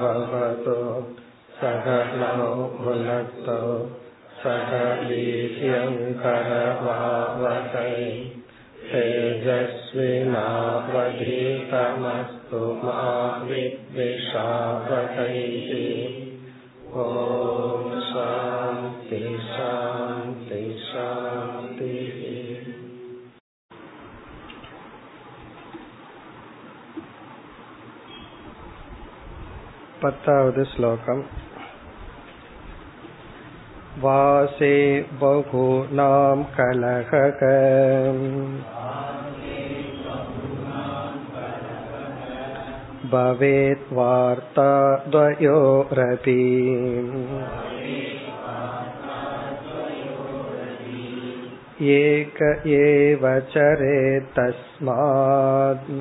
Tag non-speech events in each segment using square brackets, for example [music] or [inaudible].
भवतो सकलौ भुनक्तौ सकलीयङ्करवावकै तेजस्विनावधीतमस्तु मा विद्विषावकैः ॐ शान्ति पत्तावद् श्लोकम् वासे बहूनां कलहक भवेत् वार्ता द्वयोरपि एक एव चरेत् तस्मात्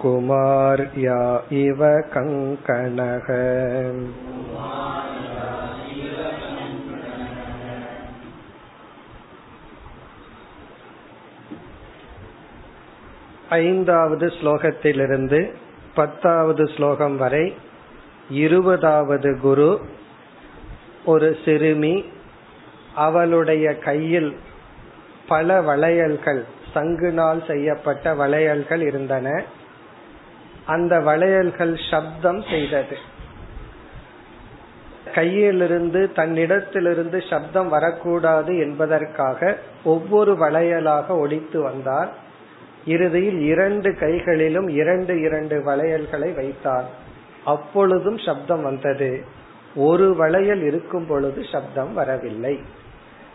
कुमार्या इव कङ्कणः ஐந்தாவது ஸ்லோகத்திலிருந்து பத்தாவது ஸ்லோகம் வரை இருபதாவது குரு ஒரு சிறுமி அவளுடைய கையில் பல வளையல்கள் சங்குனால் செய்யப்பட்ட வளையல்கள் இருந்தன அந்த வளையல்கள் சப்தம் செய்தது. கையிலிருந்து தன்னிடத்திலிருந்து சப்தம் வரக்கூடாது என்பதற்காக ஒவ்வொரு வளையலாக ஒழித்து வந்தார். இறுதியில் இரண்டு கைகளிலும் இரண்டு இரண்டு வளையல்களை வைத்தார். அப்பொழுதும் சப்தம் வந்தது. ஒரு வளையல் இருக்கும் பொழுது சப்தம் வரவில்லை.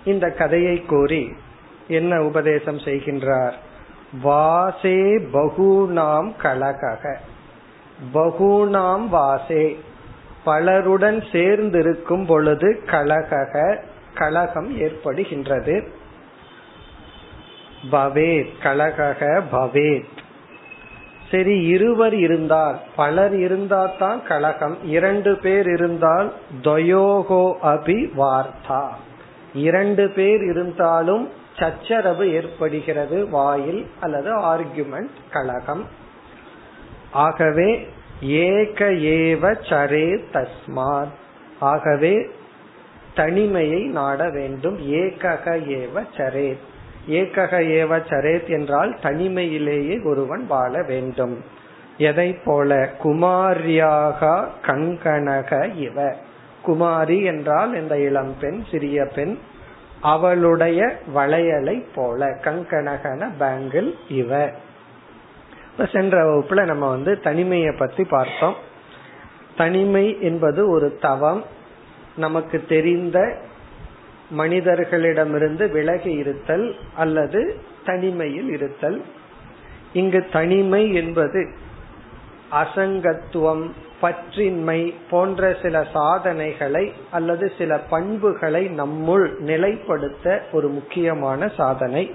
இந்த கதையை கூறி என்ன உபதேசம் செய்கின்றார்? வாசே பகுனாம் கலகக. பகுனாம் வாசே. பலருடன் சேர்ந்திருக்கும் பொழுது கலகக கலகம் ஏற்படுகின்றது. பவேத் கலகக பவேத். சரி இருவர் இருந்தால் பலர் இருந்தால் தான் கலகம் இரண்டு பேர் இருந்தால் துவயோகோ அபி வார்த்தா இரண்டு பேர் இருந்தாலும் சச்சரவு ஏற்படுகிறது வாயில் அல்லது ஆர்குமெண்ட் கழகம். ஆகவே ஏக ஏவ சரே தஸ்மாத். ஆகவே தனிமையை நாட வேண்டும். ஏகக ஏவ சரேத் ஏகக ஏவ சரேத் என்றால் தனிமையிலேயே ஒருவன் வாழ வேண்டும். எதை போல? குமாரியாக கங்கணக இவ. குமாரி என்றால் இந்த இளம் பெண் சிறிய பெண். அவளுடைய வளையலை போல. கங்கணகன பேங்கிள் இவ. இப்ப சென்ற வகுப்புல நம்ம வந்து தனிமையை பத்தி பார்த்தோம். தனிமை என்பது ஒரு தவம். நமக்கு தெரிந்த மனிதர்களிடமிருந்து விலகி இருத்தல் அல்லது தனிமையில் இருத்தல். இங்கு தனிமை என்பது அசங்கத்துவம் பற்றின்மை போன்ற சில சாதனைகளை அல்லது சில பண்புகளை நம்முள் நிலைப்படுத்த ஒரு முக்கியமான சாதனை.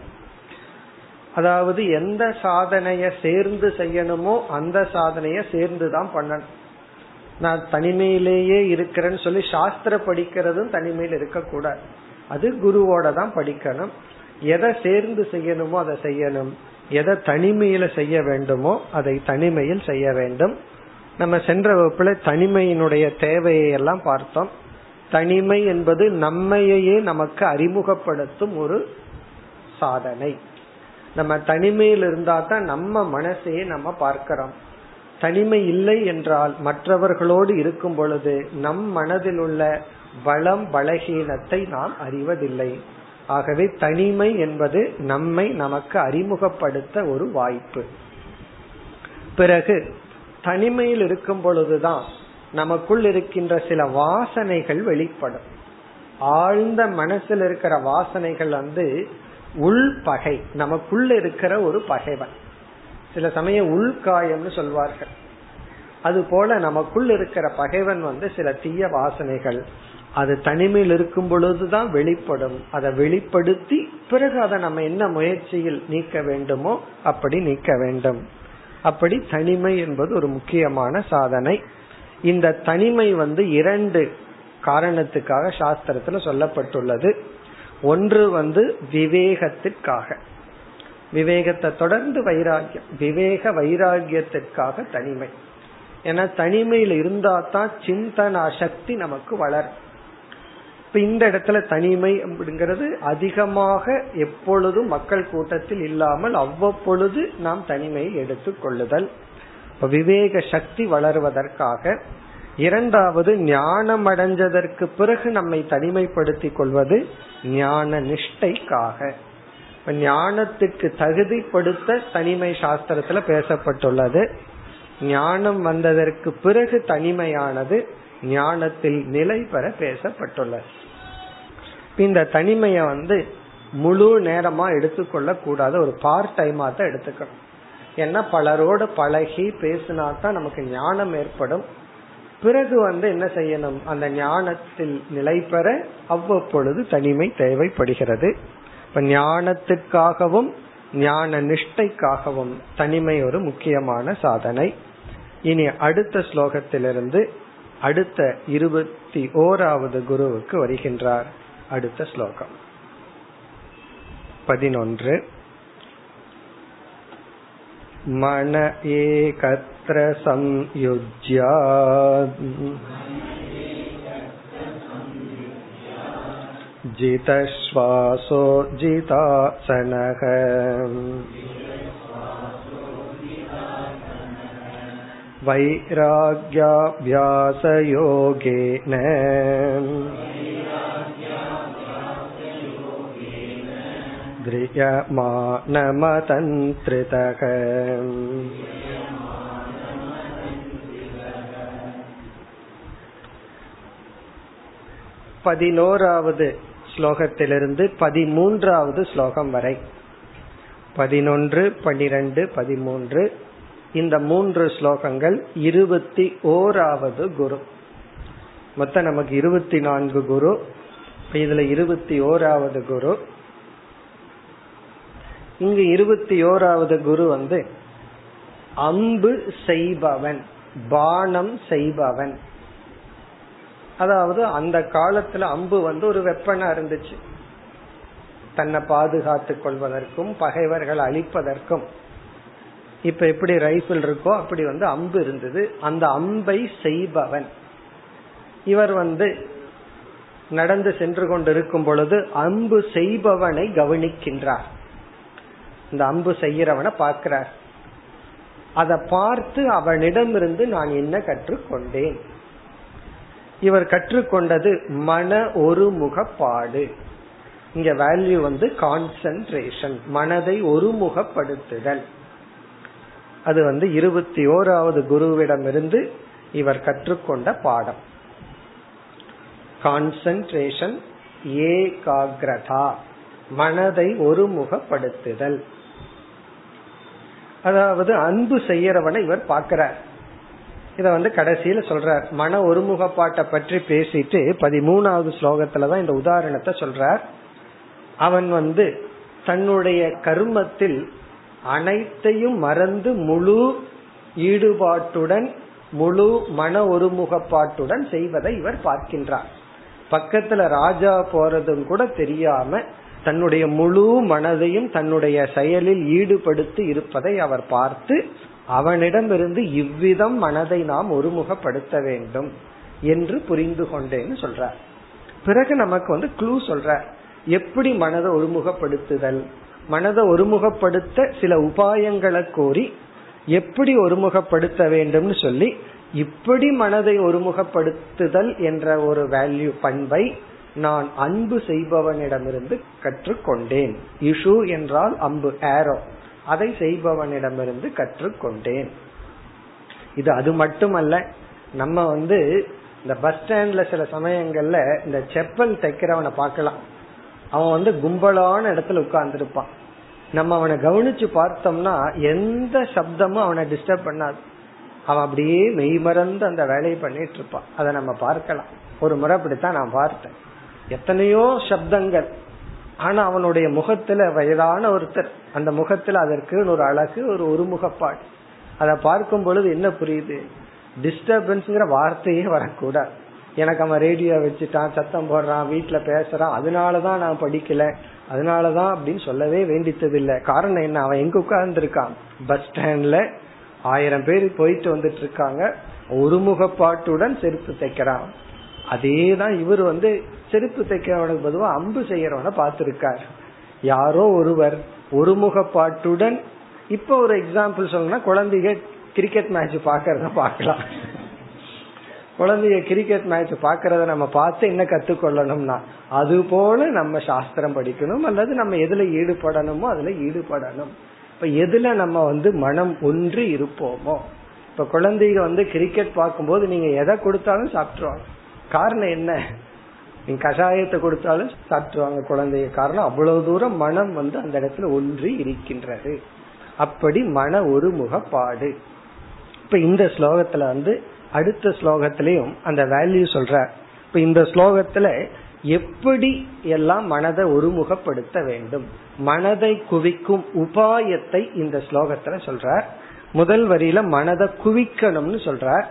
அதாவது எந்த சாதனைய சேர்ந்து செய்யணுமோ அந்த சாதனைய சேர்ந்து தான் பண்ணணும். நான் தனிமையிலேயே இருக்கிறேன்னு சொல்லி சாஸ்திர படிக்கிறதும் தனிமையில் இருக்கக்கூடாது. அது குருவோட தான் படிக்கணும். எதை சேர்ந்து செய்யணுமோ அதை செய்யணும். எதை தனிமையில செய்ய வேண்டுமோ அதை தனிமையில் செய்ய வேண்டும். நம்ம சென்ற வகுப்புல தனிமையினுடைய தேவையை எல்லாம் பார்த்தோம். தனிமை என்பது நம்மையே நமக்கு அறிமுகப்படுத்தும் ஒரு சாதனை. நம்ம தனிமையில் இருந்தா தான் நம்ம மனசையே நம்ம பார்க்கிறோம். தனிமை இல்லை என்றால் மற்றவர்களோடு இருக்கும் பொழுது நம் மனதில் உள்ள பலம் பலகீனத்தை நாம் அறிவதில்லை. ஆகவே தனிமை என்பது நம்மை நமக்கு அறிமுகப்படுத்த ஒரு வாய்ப்பு. பிறகு தனிமையில் இருக்கும் பொழுதுதான் நமக்குள் இருக்கின்ற சில வாசனைகள் வெளிப்படும். ஆழ்ந்த மனசில் இருக்கிற வாசனைகள் வந்து உள் பகை. நமக்குள்ள இருக்கிற ஒரு பகைவன். சில சமயம் உள்காயம்னு சொல்வார்கள். அது போல நமக்குள் இருக்கிற பகைவன் வந்து சில தீய வாசனைகள். அது தனிமையில் இருக்கும் பொழுதுதான் வெளிப்படும். அதை வெளிப்படுத்தி பிறகு அதை நம்ம என்ன முயற்சியில் நீக்க வேண்டுமோ அப்படி நீக்க வேண்டும். அப்படி தனிமை என்பது ஒரு முக்கியமான சாதனை. இந்த தனிமை வந்து இரண்டு காரணத்துக்காக சாஸ்திரத்துல சொல்லப்பட்டுள்ளது. ஒன்று வந்து விவேகத்திற்காக. விவேகத்தை தொடர்ந்து வைராகியம் விவேக வைராகியத்திற்காக தனிமை. ஏன்னா தனிமையில் இருந்தா தான் சிந்தனா சக்தி நமக்கு வளரும். இப்ப இந்த இடத்துல தனிமை அப்படிங்கிறது அதிகமாக எப்பொழுதும் மக்கள் கூட்டத்தில் இல்லாமல் அவ்வப்பொழுது நாம் தனிமையை எடுத்துக் கொள்ளுதல். விவேக சக்தி வளருவதற்காக இரண்டாவது ஞானம் அடைஞ்சதற்கு பிறகு நம்மை தனிமைப்படுத்திக் கொள்வது ஞான நிஷ்டைக்காக. ஞானத்துக்கு தகுதிப்படுத்த தனிமை சாஸ்திரத்துல பேசப்பட்டுள்ளது. ஞானம் வந்ததற்கு பிறகு தனிமையானது ஞானத்தில் நிலை பெற பேசப்பட்டுள்ளது. இந்த தனிமைய வந்து முழு நேரமா எடுத்துக்கொள்ள கூடாது ஒரு பார்ட் டைமா தான் எடுத்துக்கணும். ஏன்னா பலரோடு பழகி பேசினா தான் நமக்கு ஞானம் ஏற்படும். பிறகு வந்து என்ன செய்யணும்? அந்த ஞானத்தில் நிலை பெற அவ்வப்பொழுது தனிமை தேவைப்படுகிறது. இப்ப ஞானத்துக்காகவும் ஞான நிஷ்டைக்காகவும் தனிமை ஒரு முக்கியமான சாதனை. இனி அடுத்த ஸ்லோகத்திலிருந்து அடுத்த இருபத்தி ஓராவது குருவுக்கு வருகின்றார். அடுத்த ஸ்லோகம் பதினொன்று मन एकत्र संयुज्य जितश्वासो जितासनः वैराग्याभ्यासयोगेन गृह्यमानमतन्त्रितः பதினோராவது ஸ்லோகத்திலிருந்து பதிமூன்றாவது ஸ்லோகம் வரை. பதினொன்று பனிரெண்டு பதிமூன்று இந்த மூன்று ஸ்லோகங்கள் இருபத்தி ஓராவது குரு. மொத்தம் நமக்கு இருபத்தி நான்கு குரு. இதுல இருபத்தி ஓராவது குரு. இங்கு இருபத்தி ஓராவது குரு வந்து அம்பு செய்பவன் பானம் செய்பவன். அதாவது அந்த காலத்துல அம்பு வந்து ஒரு வெப்பனா இருந்துச்சு. தன்னை பாதுகாத்துக் கொள்வதற்கும் பகைவர்கள் அழிப்பதற்கும். இப்ப எப்படி ரைபிள் இருக்கோ அப்படி வந்து அம்பு இருந்தது. அந்த அம்பை செய்பவன். இவர் வந்து நடந்து சென்று கொண்டிருக்கும் பொழுது அம்பு செய்பவனை கவனிக்கின்றார். இந்த அம்பு செய்யறவனை பார்க்கிறார். அதை பார்த்து அவனிடமிருந்து நான் என்ன கற்றுக்கொண்டேன்? இவர் கற்றுக்கொண்டது மன ஒருமுகப்பாடு. இங்க வேல்யூ வந்து கான்சென்ட்ரேஷன் மனதை ஒருமுகப்படுத்துதல். அது வந்து இருபத்தி ஓராவது குருவிடமிருந்து இவர் கற்றுக்கொண்ட பாடம். கான்சென்ட்ரேஷன் ஏகாகிரதா மனதை ஒருமுகப்படுத்துதல். அதாவது அன்பு செய்யறவனை இவர் பார்க்கிறார். இத வந்து கடைசியில சொல்றார். மன ஒருமுகப்பாட்டை பற்றி பேசிட்டு பதிமூணாவது ஸ்லோகத்துலதான் இந்த உதாரணத்தை சொல்றார். அவன் வந்து தன்னுடைய கர்மத்தில் அனைத்தையும் மறந்து முழு ஈடுபாட்டுடன் முழு மன ஒருமுகப்பாட்டுடன் செய்வதை இவர் பார்க்கின்றார். பக்கத்துல ராஜா போறதும் கூட தெரியாம தன்னுடைய முழு மனதையும் தன்னுடைய செயலில் ஈடுபடுத்தி இருப்பதை அவர் பார்த்து அவனிடமிருந்து இவ்விதம் மனதை நாம் ஒருமுகப்படுத்த வேண்டும் என்று புரிந்து கொண்டேன்னு சொல்றார். பிறகு நமக்கு வந்து க்ளூ சொல்ற எப்படி மனதை ஒருமுகப்படுத்துதல்? மனதை ஒருமுகப்படுத்த சில உபாயங்களை கோரி எப்படி ஒருமுகப்படுத்த வேண்டும்னு சொல்லி இப்படி மனதை ஒருமுகப்படுத்துதல் என்ற ஒரு வேல்யூ பண்பை நான் அன்பு செய்பவனிடமிருந்து கற்றுக்கொண்டேன். இஷு என்றால் அம்பு ஏரோ அதை செய்பவனிடமிருந்து கற்றுக்கொண்டேன். இது அது மட்டுமல்ல நம்ம வந்து இந்த பஸ் ஸ்டாண்ட்ல சில சமயங்கள்ல இந்த செப்பல் தைக்கிறவனை பார்க்கலாம். அவன் வந்து கும்பலான இடத்துல உட்கார்ந்துருப்பான். நம்ம அவனை கவனிச்சு பார்த்தோம்னா எந்த சப்தமும் அவனை டிஸ்டர்ப் பண்ணாது. அவன் அப்படியே மெய்மறந்து அந்த வேலையை பண்ணிட்டு இருப்பான். அதை நம்ம பார்க்கலாம். ஒரு முறை அப்படித்தான் நான் பார்த்தேன். எத்தனையோ சப்தங்கள். ஆனா அவனுடைய முகத்துல வயதான ஒருத்தர். அந்த முகத்துல அதற்கு ஒரு அழகு ஒரு ஒருமுகப்பாடு. அதை பார்க்கும் பொழுது என்ன புரியுது? டிஸ்டர்பன்ஸ்ங்கிற வார்த்தையே வரக்கூடாது. எனக்கு அவன் ரேடியோ வச்சுட்டான் சத்தம் போடுறான் வீட்டுல பேசுறான் அதனாலதான் நான் படிக்கல அதனாலதான் அப்படின்னு சொல்லவே வேண்டித்தது இல்லை காரணம் என்ன? அவன் எங்க உட்கார்ந்துருக்கான்? பஸ் ஸ்டாண்ட்ல ஆயிரம் பேர் போயிட்டு வந்துட்டு இருக்காங்க ஒருமுகப்பாட்டுடன் செருப்பு தைக்கிறான். அதே தான் இவர் வந்து செருப்பு தைக்கிறவனுக்கு பொதுவா அம்பு செய்யறவனை பார்த்திருக்கார். யாரோ ஒருவர் ஒருமுகப்பாட்டுடன் இப்ப ஒரு எக்ஸாம்பிள் சொல்லணும்னா குழந்தைங்க கிரிக்கெட் மேட்ச் பாக்கிறத பார்க்கலாம். குழந்தைய கிரிக்கெட் மேட்ச் பாக்கிறத நம்ம பார்த்து என்ன கத்துக்கொள்ளணும்னா அது போல நம்ம சாஸ்திரம் படிக்கணும் அல்லது நம்ம எதுல ஈடுபடணுமோ அதுல ஈடுபடணும். இப்ப எதுல நம்ம வந்து மனம் ஒன்று இருப்போமோ? இப்ப குழந்தைங்க வந்து கிரிக்கெட் பார்க்கும்போது நீங்க எதை கொடுத்தாலும் சாப்பிட்டுருவாங்க. காரணம் என்ன? நீ கஷாயத்தை கொடுத்தாலும் சாப்பிட்டுவாங்க குழந்தைய. காரணம் அவ்வளவு தூரம் மனம் வந்து அந்த இடத்துல ஒன்றி இருக்கின்றது. அப்படி மன ஒருமுகப்பாடு. இப்ப இந்த ஸ்லோகத்துல வந்து அடுத்த ஸ்லோகத்திலையும் அந்த வேல்யூ சொல்ற இப்ப இந்த ஸ்லோகத்துல எப்படி எல்லாம் மனதை ஒருமுகப்படுத்த வேண்டும்? மனதை குவிக்கும் உபாயத்தை இந்த ஸ்லோகத்துல சொல்றார். முதல் வரியில மனதை குவிக்கணும்னு சொல்றார்.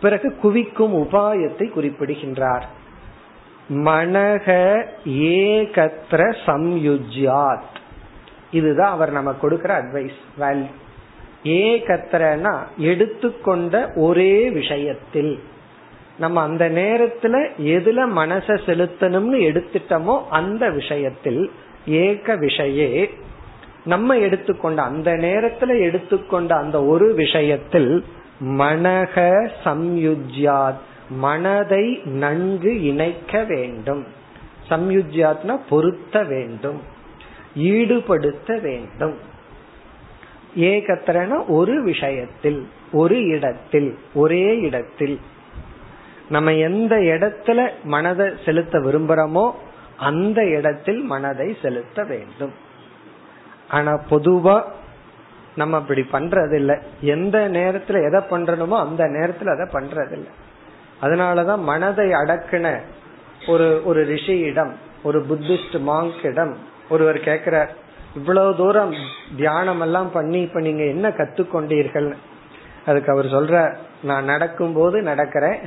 பிறகு குவிக்கும் உபாயத்தை குறிப்பிடுகின்றார். மனக ஏகத்திர சம்யுஜ்யாத். இதுதான் அவர் நம்ம கொடுக்கிற அட்வைஸ் வேல்யூ ஏகத்திரனா எடுத்துக்கொண்ட ஒரே விஷயத்தில். நம்ம அந்த நேரத்துல எதுல மனச செலுத்தணும்னு எடுத்துட்டோமோ அந்த விஷயத்தில் ஏக விஷயே நம்ம எடுத்துக்கொண்ட அந்த நேரத்துல எடுத்துக்கொண்ட அந்த ஒரு விஷயத்தில் மனக சம்யுஜ்யாத். மனதை நன்கு இணைக்க வேண்டும். சம்யுஜ்யாத்னா பொருத்த வேண்டும். ஈடுபடுத்த வேண்டும். ஏகத்திரன ஒரு விஷயத்தில் ஒரு இடத்தில் ஒரே இடத்தில். நம்ம எந்த இடத்துல மனதை செலுத்த விரும்புறோமோ அந்த இடத்தில் மனதை செலுத்த வேண்டும். ஆனா பொதுவா நம்ம அப்படி பண்றது எந்த நேரத்துல எதை பண்றணுமோ அந்த நேரத்துல அதை பண்றதில்லை. அதனாலதான் மனதை அடக்குன ஒரு ஒரு ரிஷியிடம் ஒரு புத்திஸ்ட் மாங்கிடம் ஒருவர் கேக்குறார் இவ்வளவு தூரம் தியானம் எல்லாம் பண்ணி இப்ப நீங்க என்ன கத்துக்கொண்டீர்கள்? அதுக்கு அவர் சொல்ற நான் நடக்கும் போது நடக்கிறேன்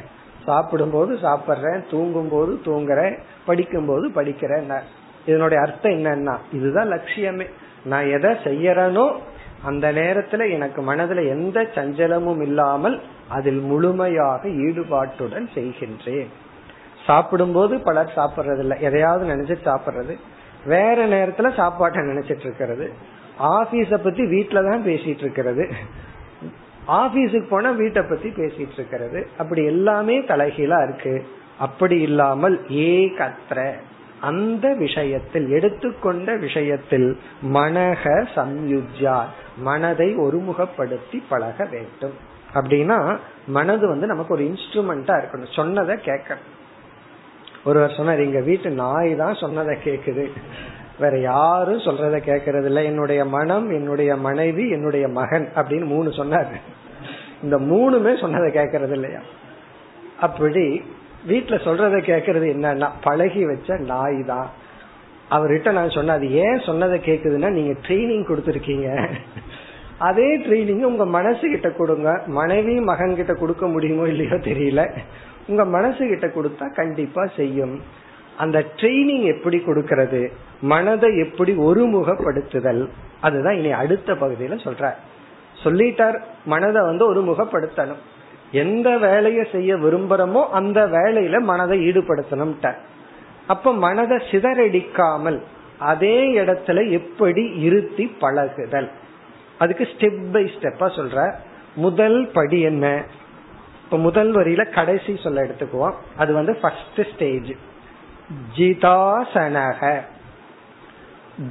சாப்பிடும் போது சாப்பிட்றேன் தூங்கும் போது தூங்குறேன் படிக்கும் போது படிக்கிறேன் இதனுடைய அர்த்தம் என்னன்னா இதுதான் லட்சியமே. நான் எதை செய்யறனோ அந்த நேரத்துல எனக்கு மனதுல எந்த சஞ்சலமும் இல்லாமல் அதில் முழுமையாக ஈடுபாட்டுடன் செய்கின்றேன். சாப்பிடும்போது பலர் சாப்பிட்றது இல்லை எதையாவது நினைச்சு சாப்பிட்றது. வேற நேரத்துல சாப்பாட்டை நினைச்சிட்டு இருக்கிறது. ஆபீஸ பத்தி வீட்டுல தான் பேசிட்டு இருக்கிறது. ஆபீஸுக்கு போனா வீட்டை பத்தி பேசிட்டு இருக்கிறது. அப்படி எல்லாமே தலைகீழா இருக்கு. அப்படி இல்லாமல் ஏகத்திர அந்த விஷயத்தில் எடுத்துக்கொண்ட விஷயத்தில் மனக சம்யுஜா மனதை ஒருமுகப்படுத்தி பழக வேண்டும். அப்படின்னா மனது வந்து நமக்கு ஒரு இன்ஸ்ட்ருமெண்டா இருக்கணும். சொன்னதை கேட்கணும். ஒருவர் சொன்னார் எங்க வீட்டு நாய் தான் சொன்னதை கேக்குது வேற யாரும் சொல்றத கேட்கறது இல்ல. என்னுடைய மனம் என்னுடைய மனைவி என்னுடைய மகன் அப்படின்னு மூணு சொன்னாரு. இந்த மூணுமே சொன்னதை கேட்கறது இல்லையா? அப்படி வீட்டுல சொல்றத கேட்கறது என்னன்னா பழகி வச்ச நாய் தான். அவர்கிட்ட நான் சொன்னேன் அது ஏன் சொன்னதை கேக்குதுன்னா நீங்க ட்ரைனிங் கொடுத்துருக்கீங்க. அதே ட்ரைனிங் உங்க மனசு கிட்ட கொடுங்க. மனைவி மகன் கிட்ட கொடுக்க முடியுமோ இல்லையோ தெரியல. உங்க மனசு கிட்ட கொடுத்தா கண்டிப்பா செய்யும். அந்த ட்ரைனிங் எப்படி கொடுக்கறது? மனதை எப்படி ஒருமுகப்படுத்துதல்? அதுதான் இனி அடுத்த பகுதியில சொல்ற சொல்லிட்டார் மனதை வந்து ஒருமுகப்படுத்தணும். எந்த வேலையை செய்ய விரும்புறமோ அந்த வேலையில மனதை ஈடுபடுத்தணும் அப்ப மனதை சிதறடிக்காமல் அதே இடத்துல எப்படி இருத்தி பழகுதல்? அதுக்கு ஸ்டெப் பை ஸ்டெப்பா சொல்ற. முதல் படி என்ன? இப்ப முதல் வரியில கடைசி சொல்ல எடுத்துக்குவோம். அது வந்து ஃபர்ஸ்ட் ஸ்டேஜ் ஜிதாசனக.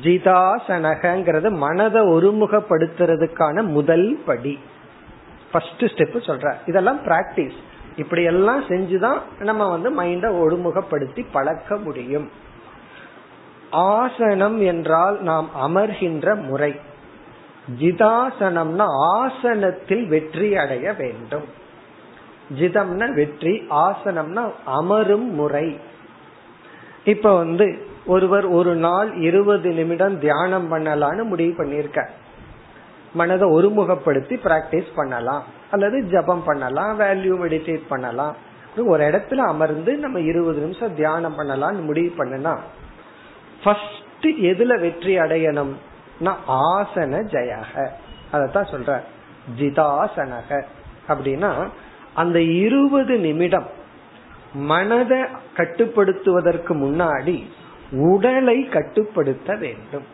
ஜிதாசனகிறது மனதை ஒருமுகப்படுத்துறதுக்கான முதல் படி. ஃபர்ஸ்ட் ஸ்டெப் சொல்ற. இதெல்லாம் பிராக்டிஸ் இப்படி எல்லாம் செஞ்சுதான் நம்ம வந்து மைண்ட ஒருமுகப்படுத்தி பழக்க முடியும். ஆசனம் என்றால் நாம் அமர்கின்ற முறை. ஜிதாசனம்னா ஆசனத்தில் வெற்றி அடைய வேண்டும். ஜிதம்னா வெற்றி ஆசனம்னா அமரும் முறை. இப்ப வந்து ஒருவர் ஒரு நாள் இருபது நிமிடம் தியானம் பண்ணலான்னு முடிவு பண்ணிருக்க மனதை ஒருமுகப்படுத்தி பிராக்டிஸ் பண்ணலாம். அல்லது ஜபம் பண்ணலாம் வேல்யூ மெடிடேட் பண்ணலாம். ஒரு இடத்துல அமர்ந்து நம்ம இருபது நிமிஷம் தியானம் பண்ணலாம்னு முடிவு பண்ணனா ஃபர்ஸ்ட் ஃபர்ஸ்ட் எதுல வெற்றி அடையணும்? ஆசன ஜெயக. அதத்தான் சொல்ற ஜிதாசனக. அப்படின்னா அந்த இருபது நிமிடம் மனதை கட்டுப்படுத்துவதற்கு முன்னாடி உடலை கட்டுப்படுத்த வேண்டும்.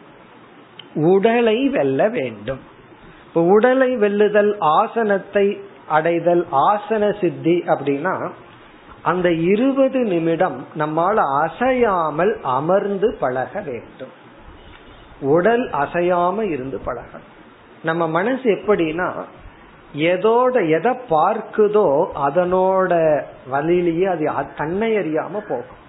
உடலை வெல்ல வேண்டும். இப்போ உடலை வெல்லுதல் ஆசனத்தை அடைதல் ஆசன சித்தி அப்படின்னா அந்த இருபது நிமிடம் நம்மால் அசையாமல் அமர்ந்து பழக வேண்டும். உடல் அசையாம இருந்து பழகணும். நம்ம மனசு எப்படின்னா எதோட எதை பார்க்குதோ அதனோட வழியிலேயே அது தன்னை அறியாம போகும்.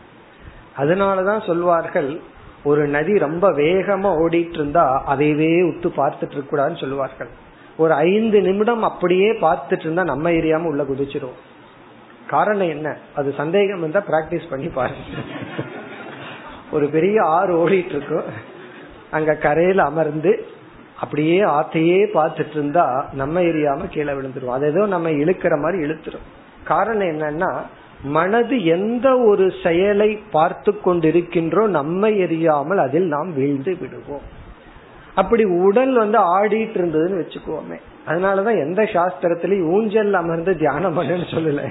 அதனாலதான் சொல்வார்கள் ஒரு நதி ரொம்ப வேகமா ஓடிட்டு இருந்தா அதையவே உத்து பார்த்துட்டு இருக்க கூடாதுன்னு சொல்லுவார்கள் ஒரு ஐந்து நிமிடம் அப்படியே பார்த்துட்டு இருந்தா நம்ம ஏரியாம உள்ள குதிச்சிரும். காரணம் என்ன? அது சந்தேகம் இருந்தா பிராக்டிஸ் பண்ணி பாருங்க. ஒரு பெரிய ஆறு ஓடிட்டு இருக்கும் அங்க கரையில அமர்ந்து அப்படியே ஆத்தையே பார்த்துட்டு இருந்தா நம்ம எரியாம கீழே விழுந்துரும் அது ஏதோ நம்ம இழுக்கிற மாதிரி இழுத்துரும். காரணம் என்னன்னா மனது எந்த ஒரு செயலை பார்த்து கொண்டிருக்கின்றோம் நம்மை எரியாமல் அதில் நாம் வீழ்ந்து விடுவோம். அப்படி உடல் வந்து ஆடிட்டு இருந்ததுன்னு வச்சுக்கோமே. அதனாலதான் எந்த சாஸ்திரத்திலயும் ஊஞ்சல் அமர்ந்து தியானம் பண்ணுன்னு சொல்லல.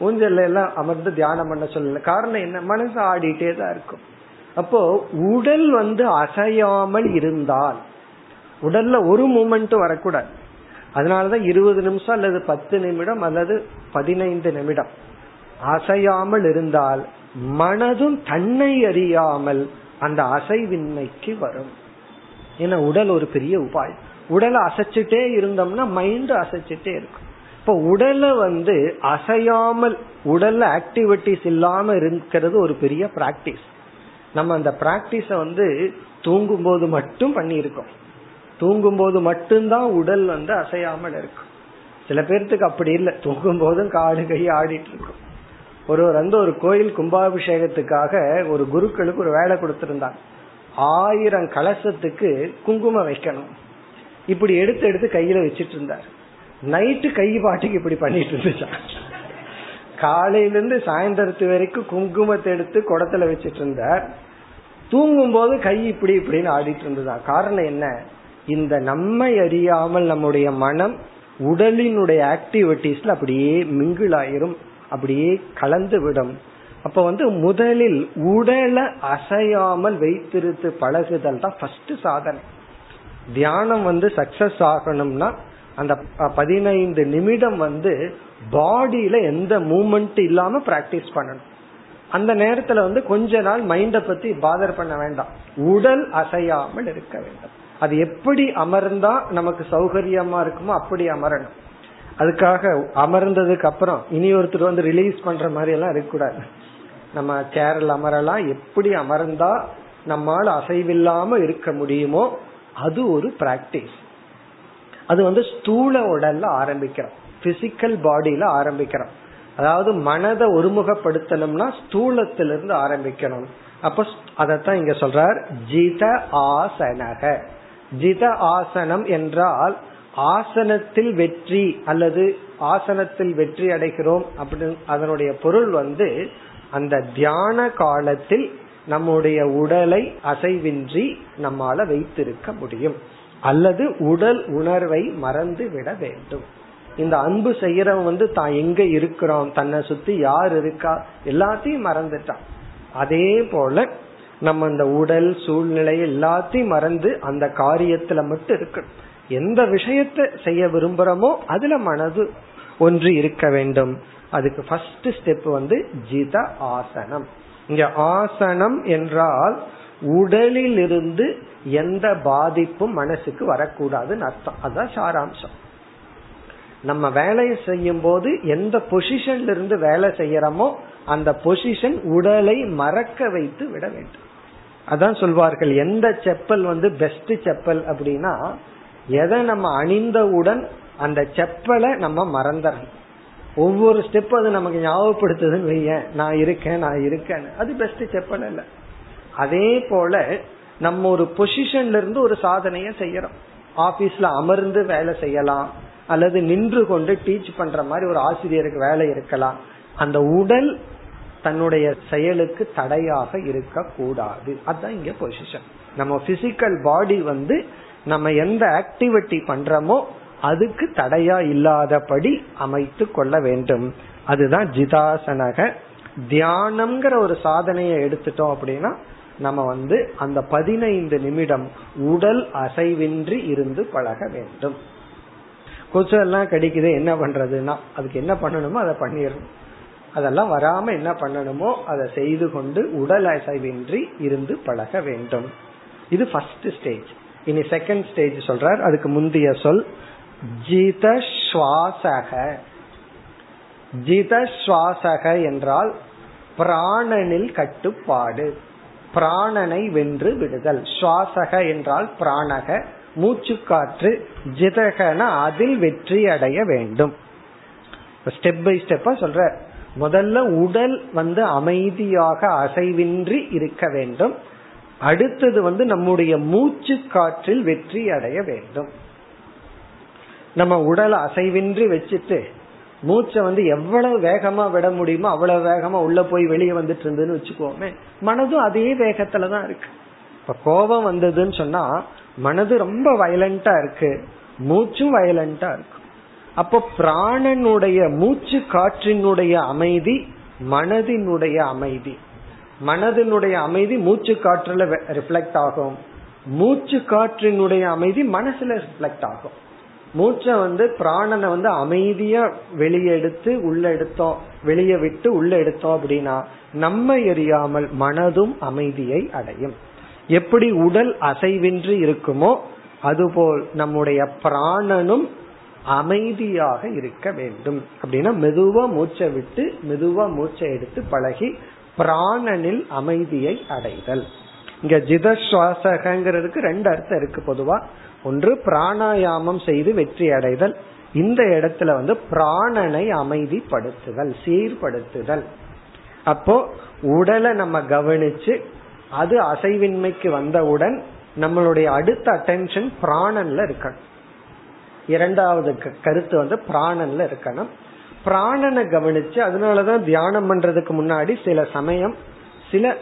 ஊஞ்சல்ல எல்லாம் அமர்ந்து தியானம் பண்ண சொல்லல. காரணம் என்ன? மனசு ஆடிட்டே தான் இருக்கும். அப்போ உடல் வந்து அசையாமல் இருந்தால் உடல்ல ஒரு மூமெண்ட் வரக்கூடாது. அதனாலதான் இருபது நிமிஷம் அல்லது பத்து நிமிடம் அல்லது பதினைந்து நிமிடம். அசையாமல் இருந்தால் மனதும் தன்னை அறியாமல் அந்த அசைவின்மைக்கு வரும். ஏன்னா உடல் ஒரு பெரிய உபாயம். உடலை அசைச்சிட்டே இருந்தோம்னா மைண்ட் அசைச்சிட்டே இருக்கும். இப்ப உடலை வந்து அசையாமல் உடல்ல ஆக்டிவிட்டிஸ் இல்லாம இருக்கிறது ஒரு பெரிய பிராக்டிஸ் நம்ம அந்த பிராக்டிஸ வந்து தூங்கும் போது மட்டும் பண்ணியிருக்கோம். தூங்கும் போது மட்டும்தான் உடல் வந்து அசையாமல் இருக்கும். சில பேர்த்துக்கு அப்படி இல்லை. தூங்கும் போதும் காடு கை ஆடிட்டு இருக்கும். ஒருவர் வந்து ஒரு கோயில் கும்பாபிஷேகத்துக்காக ஒரு குருக்களுக்கு ஒரு வேலை கொடுத்திருந்தாங்க. ஆயிரம் கலசத்துக்கு குங்குமம் வைக்கணும். இப்படி எடுத்து எடுத்து கையில வச்சிட்டு இருந்தார். நைட்டு கை பாட்டுக்கு இப்படி பண்ணிட்டு இருந்துச்சான் காலையில இருந்து சாயந்தரத்து வரைக்கும் குங்குமத்தை எடுத்து குடத்துல வச்சிட்டு இருந்தார். தூங்கும் போது கை இப்படி இப்படின்னு ஆடிட்டு இருந்ததா? காரணம் என்ன? இந்த நம்மை அறியாமல் நம்முடைய மனம் உடலினுடைய ஆக்டிவிட்டிஸ்ல அப்படியே மிங்கிள் ஆயிரும் அப்படியே கலந்து விடும். அப்ப வந்து முதலில் உடலை அசையாமல் வைத்திருத்து பழகுதல் தான் ஃபர்ஸ்ட் சாதனை. தியானம் வந்து சக்சஸ் ஆகணும்னா அந்த பதினைந்து நிமிடம் வந்து பாடியில எந்த மூமெண்ட் இல்லாம பிராக்டிஸ் பண்ணணும். அந்த நேரத்துல வந்து கொஞ்ச நாள் மைண்ட பத்தி பாதர் பண்ண வேண்டாம். உடல் அசையாமல் இருக்க வேண்டும். அது எப்படி அமர்ந்தா நமக்கு சௌகரியமா இருக்குமோ அப்படி அமரணும். அதுக்காக அமர்ந்ததுக்கு அப்புறம் இனி ஒருத்தர் வந்து ரிலீஸ் பண்ற மாதிரி எல்லாம் இருக்கக்கூடாது. நம்ம சேரில் அமரலாம் எப்படி அமர்ந்தா நம்மால் அசைவில்லாம இருக்க முடியுமோ அது ஒரு பிராக்டிஸ் அது வந்து ஸ்தூல உடல்ல ஆரம்பிக்கிறோம். பிசிக்கல் பாடியில ஆரம்பிக்கிறோம் அதாவது மனதை ஒருமுகப்படுத்தணும்னா ஸ்தூலத்திலிருந்து ஆரம்பிக்கணும். அப்ப அதத்தான் இங்க சொல்றார் ஜித ஆசனக. ஜித ஆசனம் என்றால் ஆசனத்தில் வெற்றி அல்லது ஆசனத்தில் வெற்றி அடைகிறோம் அப்படின்னு அதனுடைய பொருள் வந்து அந்த தியான காலத்தில் நம்முடைய உடலை அசைவின்றி நம்மால வைத்திருக்க முடியும். அல்லது உடல் உணர்வை மறந்து விட வேண்டும். இந்த அன்பு செய்யறவன் வந்து தான் எங்க இருக்கிறோம் தன்னை சுத்தி யார் இருக்கா? எல்லாத்தையும் மறந்துட்டான். அதே போல நம்ம இந்த உடல் சூழ்நிலை எல்லாத்தையும் மறந்து அந்த காரியத்துல மட்டும் இருக்கணும். எந்த விஷயத்த செய்ய விரும்புறோமோ அதுல மனது ஒன்று இருக்க வேண்டும். அதுக்கு ஃபர்ஸ்ட் ஸ்டெப் வந்து ஜித ஆசனம். இங்க ஆசனம் என்றால் உடலில் இருந்து எந்த பாதிப்பும் மனசுக்கு வரக்கூடாதுன்னு அர்த்தம். அதுதான் சாராம்சம். நம்ம வேலையை செய்யும் போது எந்த பொசிஷன்ல இருந்து வேலை செய்யறோமோ அந்த பொசிஷன் உடலை மறக்க வைத்து விட வேண்டும். அதான் சொல்வார்கள் எந்த செப்பல் வந்து பெஸ்ட் செப்பல் அப்படின்னா எதை நம்ம அணிந்தவுடன் அந்த செப்பலை நம்ம மறந்துடணும் ஒவ்வொரு ஸ்டெப் அது நமக்கு ஞாபகப்படுத்துதுன்னு வைய நான் இருக்கேன் நான் இருக்கேன் அது பெஸ்ட் செப்பல் அல்ல. அதே போல நம்ம ஒரு பொசிஷன்ல இருந்து ஒரு சாதனைய செய்யறோம். ஆபீஸ்ல அமர்ந்து வேலை செய்யலாம். அல்லது நின்று கொண்டு டீச் பண்ற மாதிரி ஒரு ஆசிரியருக்கு வேலை இருக்கலாம். அந்த உடல் தன்னுடைய செயலுக்கு தடையாக இருக்கக்கூடாது. அதுதான் இங்க பொசிஷன் நம்ம பிசிக்கல் பாடி வந்து நம்ம எந்த ஆக்டிவிட்டி பண்றோமோ அதுக்கு தடையா இல்லாதபடி அமைத்து கொள்ள வேண்டும். அதுதான் ஜிதாசனக. தியானம்ங்கிற ஒரு சாதனையை எடுத்துட்டோம் அப்படின்னா நம்ம வந்து அந்த பதினைந்து நிமிடம் உடல் அசைவின்றி இருந்து பழக வேண்டும். கொசு எல்லாம் கடிக்குது என்ன பண்றதுன்னா அதுக்கு என்ன பண்ணணுமோ அதை பண்ணிடணும் அதெல்லாம் வராம என்ன பண்ணணுமோ அதை செய்து கொண்டு உடல் அசைவின்றி இருந்து பழக வேண்டும். இது ஃபர்ஸ்ட் ஸ்டேஜ் இனி செகண்ட் ஸ்டேஜ் சொல்றார். அதுக்கு முந்தைய சொல் ஜித சுவாசக ஜித சுவாசக என்றால் பிராணனில் கட்டுப்பாடு பிராணனை வென்று விடுதல். சுவாசக என்றால் பிராணக மூச்சு காற்று ஜிதகன அதில் வெற்றி அடைய வேண்டும். ஸ்டெப் பை ஸ்டெப்பா சொல்ற. முதல்ல உடல் வந்து அமைதியாக அசைவின்றி இருக்க வேண்டும். அடுத்தது வந்து நம்முடைய மூச்சு காற்றில் வெற்றி அடைய வேண்டும். நம்ம உடல் அசைவின்றி வச்சுட்டு மூச்சை வந்து எவ்வளவு வேகமா விட முடியுமோ அவ்வளவு வேகமா உள்ள போய் வெளியே வந்துட்டு இருந்ததுன்னு வச்சுக்கோமே. மனதும் அதே வேகத்துலதான் இருக்கு. இப்ப கோபம் வந்ததுன்னு சொன்னா மனது ரொம்ப வயலண்டா இருக்கு. மூச்சும் வயலண்டா இருக்கு. அப்போ பிராணனுடைய மூச்சு காற்றினுடைய அமைதி மனதினுடைய அமைதி. மனதினுடைய அமைதி மூச்சு காற்றுல ரிஃப்ளெக்ட் ஆகும். மூச்சு காற்றினுடைய அமைதி மனசுல ரிஃப்ளெக்ட் ஆகும். மூச்சை வந்து பிராணனை வந்து அமைதியா வெளியே எடுத்து உள்ள எடுத்தோம் வெளியே விட்டு உள்ள எடுத்தோம் அப்படின்னா நம்ம எரியாமல் மனதும் அமைதியை அடையும். எப்படி உடல் அசைவின்றி இருக்குமோ அதுபோல் நம்முடைய பிராணனும் அமைதியாக இருக்க வேண்டும். அப்படின்னா மெதுவா மூச்சை விட்டு மெதுவா மூச்சை எடுத்து பழகி பிராணனில் அமைதியை அடைதல். இங்க ஜித சுவாசகங்கிறதுக்கு ரெண்டு அர்த்தம் இருக்கு பொதுவா. ஒன்று பிராணாயாமம் செய்து வெற்றி அடைதல். இந்த இடத்துல வந்து பிராணனை அமைதிப்படுத்துதல் சீர்படுத்துதல். அப்போ உடலை நம்ம கவனிச்சு அது அசைவின்மைக்கு வந்தவுடன் நம்மளுடைய அடுத்த அட்டென்ஷன் பிராணன்ல இருக்கணும். இரண்டாவது கருத்து வந்து பிராணன்ல இருக்கணும். பிராணனை கவனிச்சு அதனாலதான் தியானம் பண்றதுக்கு முன்னாடி சில சமயம் சில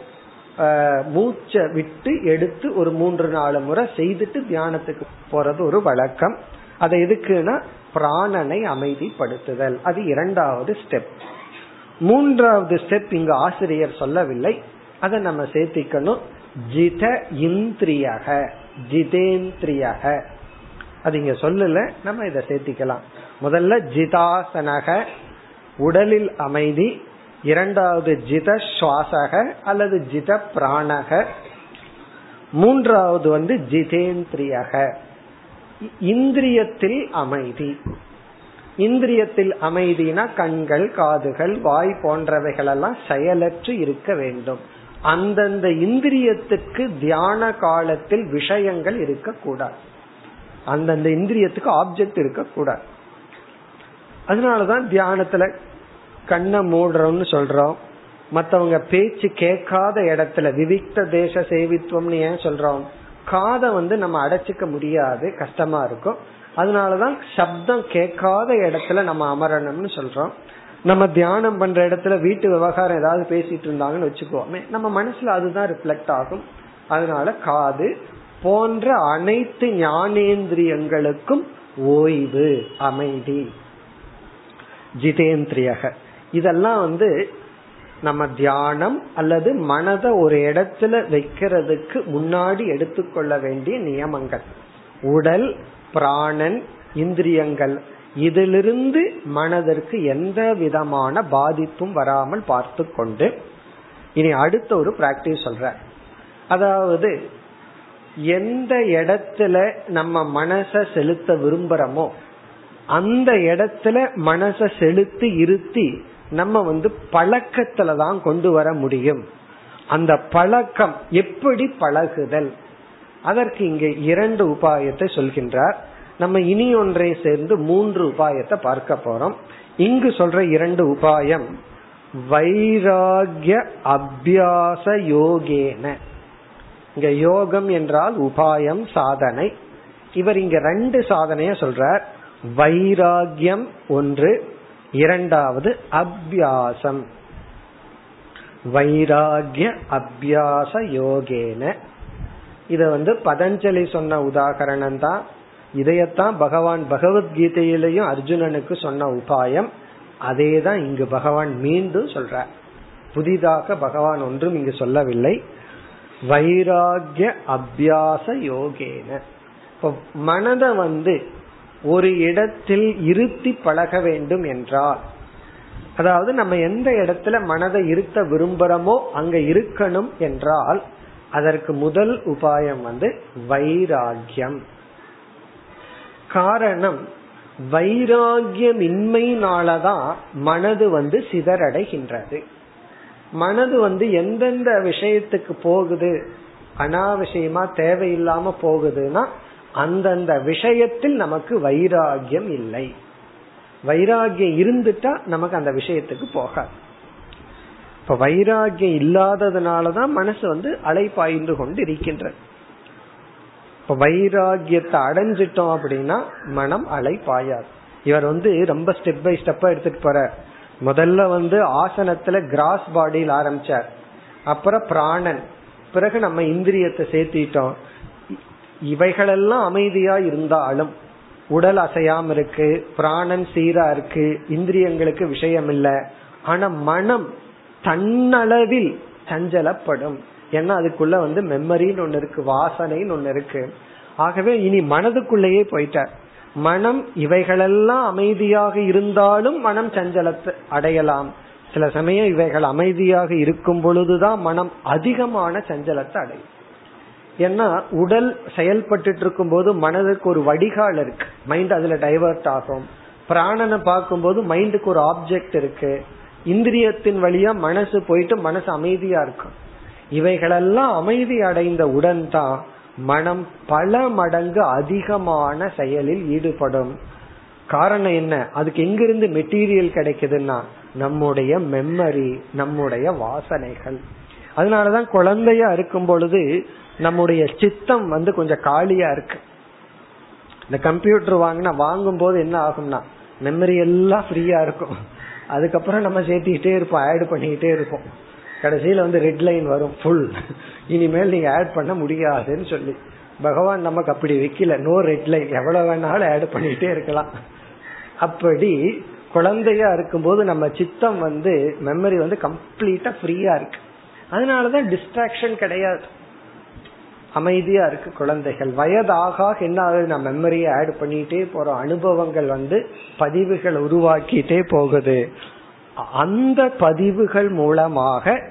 மூச்சை விட்டு எடுத்து ஒரு மூன்று நாலு முறை செய்துட்டு தியானத்துக்கு போறது ஒரு வழக்கம். அதை எதுக்குன்னா பிராணனை அமைதிப்படுத்துதல். அது இரண்டாவது ஸ்டெப் மூன்றாவது ஸ்டெப் இங்கு ஆசிரியர் சொல்லவில்லை. அதை நம்ம சேர்த்திக்கணும். ஜித இந்திரியக ஜிதேந்திரியக. அது இங்க சொல்லல நம்ம இதை சேர்த்திக்கலாம். முதல்ல ஜிதாசனக உடலில் அமைதி. இரண்டாவது ஜித சுவாசக அல்லது ஜித பிராணக மூன்றாவது வந்து ஜிதேந்திரியக. இந்திரியத்தில் அமைதி. இந்திரியத்தில் அமைதினா கண்கள் காதுகள் வாய் போன்றவைகள் எல்லாம் செயலற்று இருக்க வேண்டும். அந்தந்த இந்திரியத்துக்கு தியான காலத்தில் விஷயங்கள் இருக்கக்கூடாது. அந்தந்த இந்திரியத்துக்கு ஆப்ஜெக்ட் இருக்கக்கூடாது. அதனாலதான் தியானத்துல கண்ணை மூடுறோம்னு சொல்றோம். மத்தவங்க பேச்சு கேட்காத இடத்துல விவிக்த தேச சேவித்துவம்னு ஏன் சொல்றோம்? காதை வந்து நம்ம அடைச்சிக்க முடியாது கஷ்டமா இருக்கும். அதனாலதான் சப்தம் கேட்காத இடத்துல நம்ம அமரணும்னு சொல்றோம். நம்ம தியானம் பண்ற இடத்துல வீட்டு விவகாரம் ஏதாவது பேசிட்டு இருந்தாங்கன்னு வச்சுக்கோமே நம்ம மனசுல அதுதான் ரிஃப்ளெக்ட் ஆகும். அதனால காது போன்ற அனைத்து ஞானேந்திரியங்களுக்கும் ஓய்வு அமைதி. ஜிதேந்திரியக. இதெல்லாம் வந்து நம்ம தியானம் அல்லது மனதை ஒரு இடத்துல வைக்கிறதுக்கு முன்னாடி எடுத்துக்கொள்ள வேண்டிய நியமங்கள். உடல் பிராணன் இந்திரியங்கள். இதிலிருந்து மனதிற்கு எந்த விதமான பாதிப்பும் வராமல் பார்த்து கொண்டு இனி அடுத்த ஒரு பிராக்டிஸ் சொல்ற அதாவது எந்த இடத்துல நம்ம மனச செலுத்த விரும்புறோமோ அந்த இடத்துல மனச செலுத்தி இருத்தி நம்ம வந்து பழக்கத்துல தான் கொண்டு வர முடியும். அந்த பழக்கம் எப்படி பழகுதல்? அதற்கு இங்கே இரண்டு உபாயத்தை சொல்கின்றார். நம்ம இனி ஒன்றை சேர்ந்து மூன்று உபாயத்தை பார்க்க போறோம். இங்கு சொல்ற இரண்டு உபாயம். வைராகிய அபியாச யோகேன. இங்க யோகம் என்றால் உபாயம் சாதனை. இவர் இங்க ரெண்டு சாதனைய சொல்றார். வைராகியம் ஒன்று இரண்டாவது அபியாசம். வைராகிய அபியாச யோகேன. இத வந்து பதஞ்சலி சொன்ன உதாகரணம் தான் இதையத்தான் பகவான் பகவத்கீதையிலையும் அர்ஜுனனுக்கு சொன்ன உபாயம். அதே தான் இங்கு பகவான் மீண்டும் சொல்ற புதிதாக பகவான் ஒன்றும் இங்கு சொல்லவில்லை. வைராகிய அபியாச யோகேன. இப்போ மனதை வந்து ஒரு இடத்தில் இருத்தி பழக வேண்டும் என்றால் அதாவது நம்ம எந்த இடத்துல மனதை இருத்த விரும்புறோமோ அங்க இருக்கணும் என்றால் அதற்கு முதல் உபாயம் வந்து வைராகியம். காரணம் வைராகியமின்மையினாலதான் மனது வந்து சிதறடைகின்றது. மனது வந்து எந்தெந்த விஷயத்துக்கு போகுது அனாவசியமா தேவையில்லாம போகுதுன்னா அந்தந்த விஷயத்தில் நமக்கு வைராகியம் இல்லை. வைராகியம் இருந்துட்டா நமக்கு அந்த விஷயத்துக்கு போகாது. இப்ப வைராகியம் இல்லாததுனாலதான் மனசு வந்து அலைப்பாய்ந்து கொண்டு இருக்கின்றது இப்ப வைராகியத்தை அடைஞ்சிட்டோம் அப்படின்னா மனம் அலை பாயாது. இவர் வந்து ரொம்ப ஸ்டெப் பை ஸ்டெப்பா எடுத்துட்டு போற முதல்ல வந்து ஆசனத்துல கிராஸ் பாடியில் ஆரம்பிச்சார். அப்புறம் பிராணன். பிறகு நம்ம இந்திரியத்தை சேர்த்திட்டோம். இவைகளெல்லாம் அமைதியா இருந்தாலும் உடல் அசையாம இருக்கு பிராணன் சீரா இருக்கு இந்திரியங்களுக்கு விஷயம் இல்லை ஆனா மனம் தன்னளவில் சஞ்சலப்படும். ஏன்னா அதுக்குள்ள வந்து மெமரின்னு ஒண்ணு இருக்கு வாசனைன்னு ஒண்ணு இருக்கு. ஆகவே இனி மனதுக்குள்ளேயே போயிட்டார் மனம் இவைகளெல்லாம் அமைதியாக இருந்தாலும் மனம் சஞ்சலத்தை அடையலாம். சில சமயம் இவைகள் அமைதியாக இருக்கும் பொழுதுதான் மனம் அதிகமான சஞ்சலத்தை அடையும். ஏன்னா உடல் செயல்பட்டு இருக்கும் போது மனதுக்கு ஒரு வடிகால் இருக்கு. மைண்ட் அதுல டைவர்ட் ஆகும். பிராணனை பார்க்கும்போது மைண்டுக்கு ஒரு ஆப்ஜெக்ட் இருக்கு. இந்திரியத்தின் வழியா மனசு போயிட்டு மனசு அமைதியா இருக்கும். இவைகளெல்லாம் அமைதி அடைந்த உடன் தான் மனம் பல மடங்கு அதிகமான செயலில் ஈடுபடும். காரணம் என்ன? அதுக்கு எங்கிருந்து மெட்டீரியல் கிடைக்குதுன்னா நம்முடைய மெம்மரி நம்முடைய வாசனைகள். அதனாலதான் குழந்தையா இருக்கும் பொழுது நம்முடைய சித்தம் வந்து கொஞ்சம் காலியா இருக்கு. இந்த கம்ப்யூட்டர் வாங்கினா வாங்கும் போது என்ன ஆகும்னா மெமரி எல்லாம் ஃப்ரீயா இருக்கும். அதுக்கப்புறம் நம்ம சேர்த்திக்கிட்டே இருப்போம் ஆட் பண்ணிக்கிட்டே இருப்போம். கடைசியில வந்து ரெட் லைன் வரும் ஃபுல் இனிமேல் நீங்க ஆட் பண்ண முடியாதுன்னு சொல்லி. பகவான் நமக்கு அப்படி வைக்கல. நோ ரெட் லைன் எவ்வளவு வேணாலும் ஆட் பண்ணிட்டே இருக்கலாம். அப்படி குழந்தையா இருக்கும்போது நம்ம சித்தம் வந்து மெமரி வந்து கம்ப்ளீட்டா ஃப்ரீயா இருக்கு. அதனாலதான் டிஸ்ட்ராக்ஷன் கிடையாது. அமைதியா இருக்கு குழந்தைகள். வயதாக என்ன ஆகுது? நம்ம மெமரியை ஆட் பண்ணிட்டே போறோம் அனுபவங்கள் வந்து பதிவுகள் உருவாக்கிட்டே போகுது. அந்த பதிவுகள் மூலமாக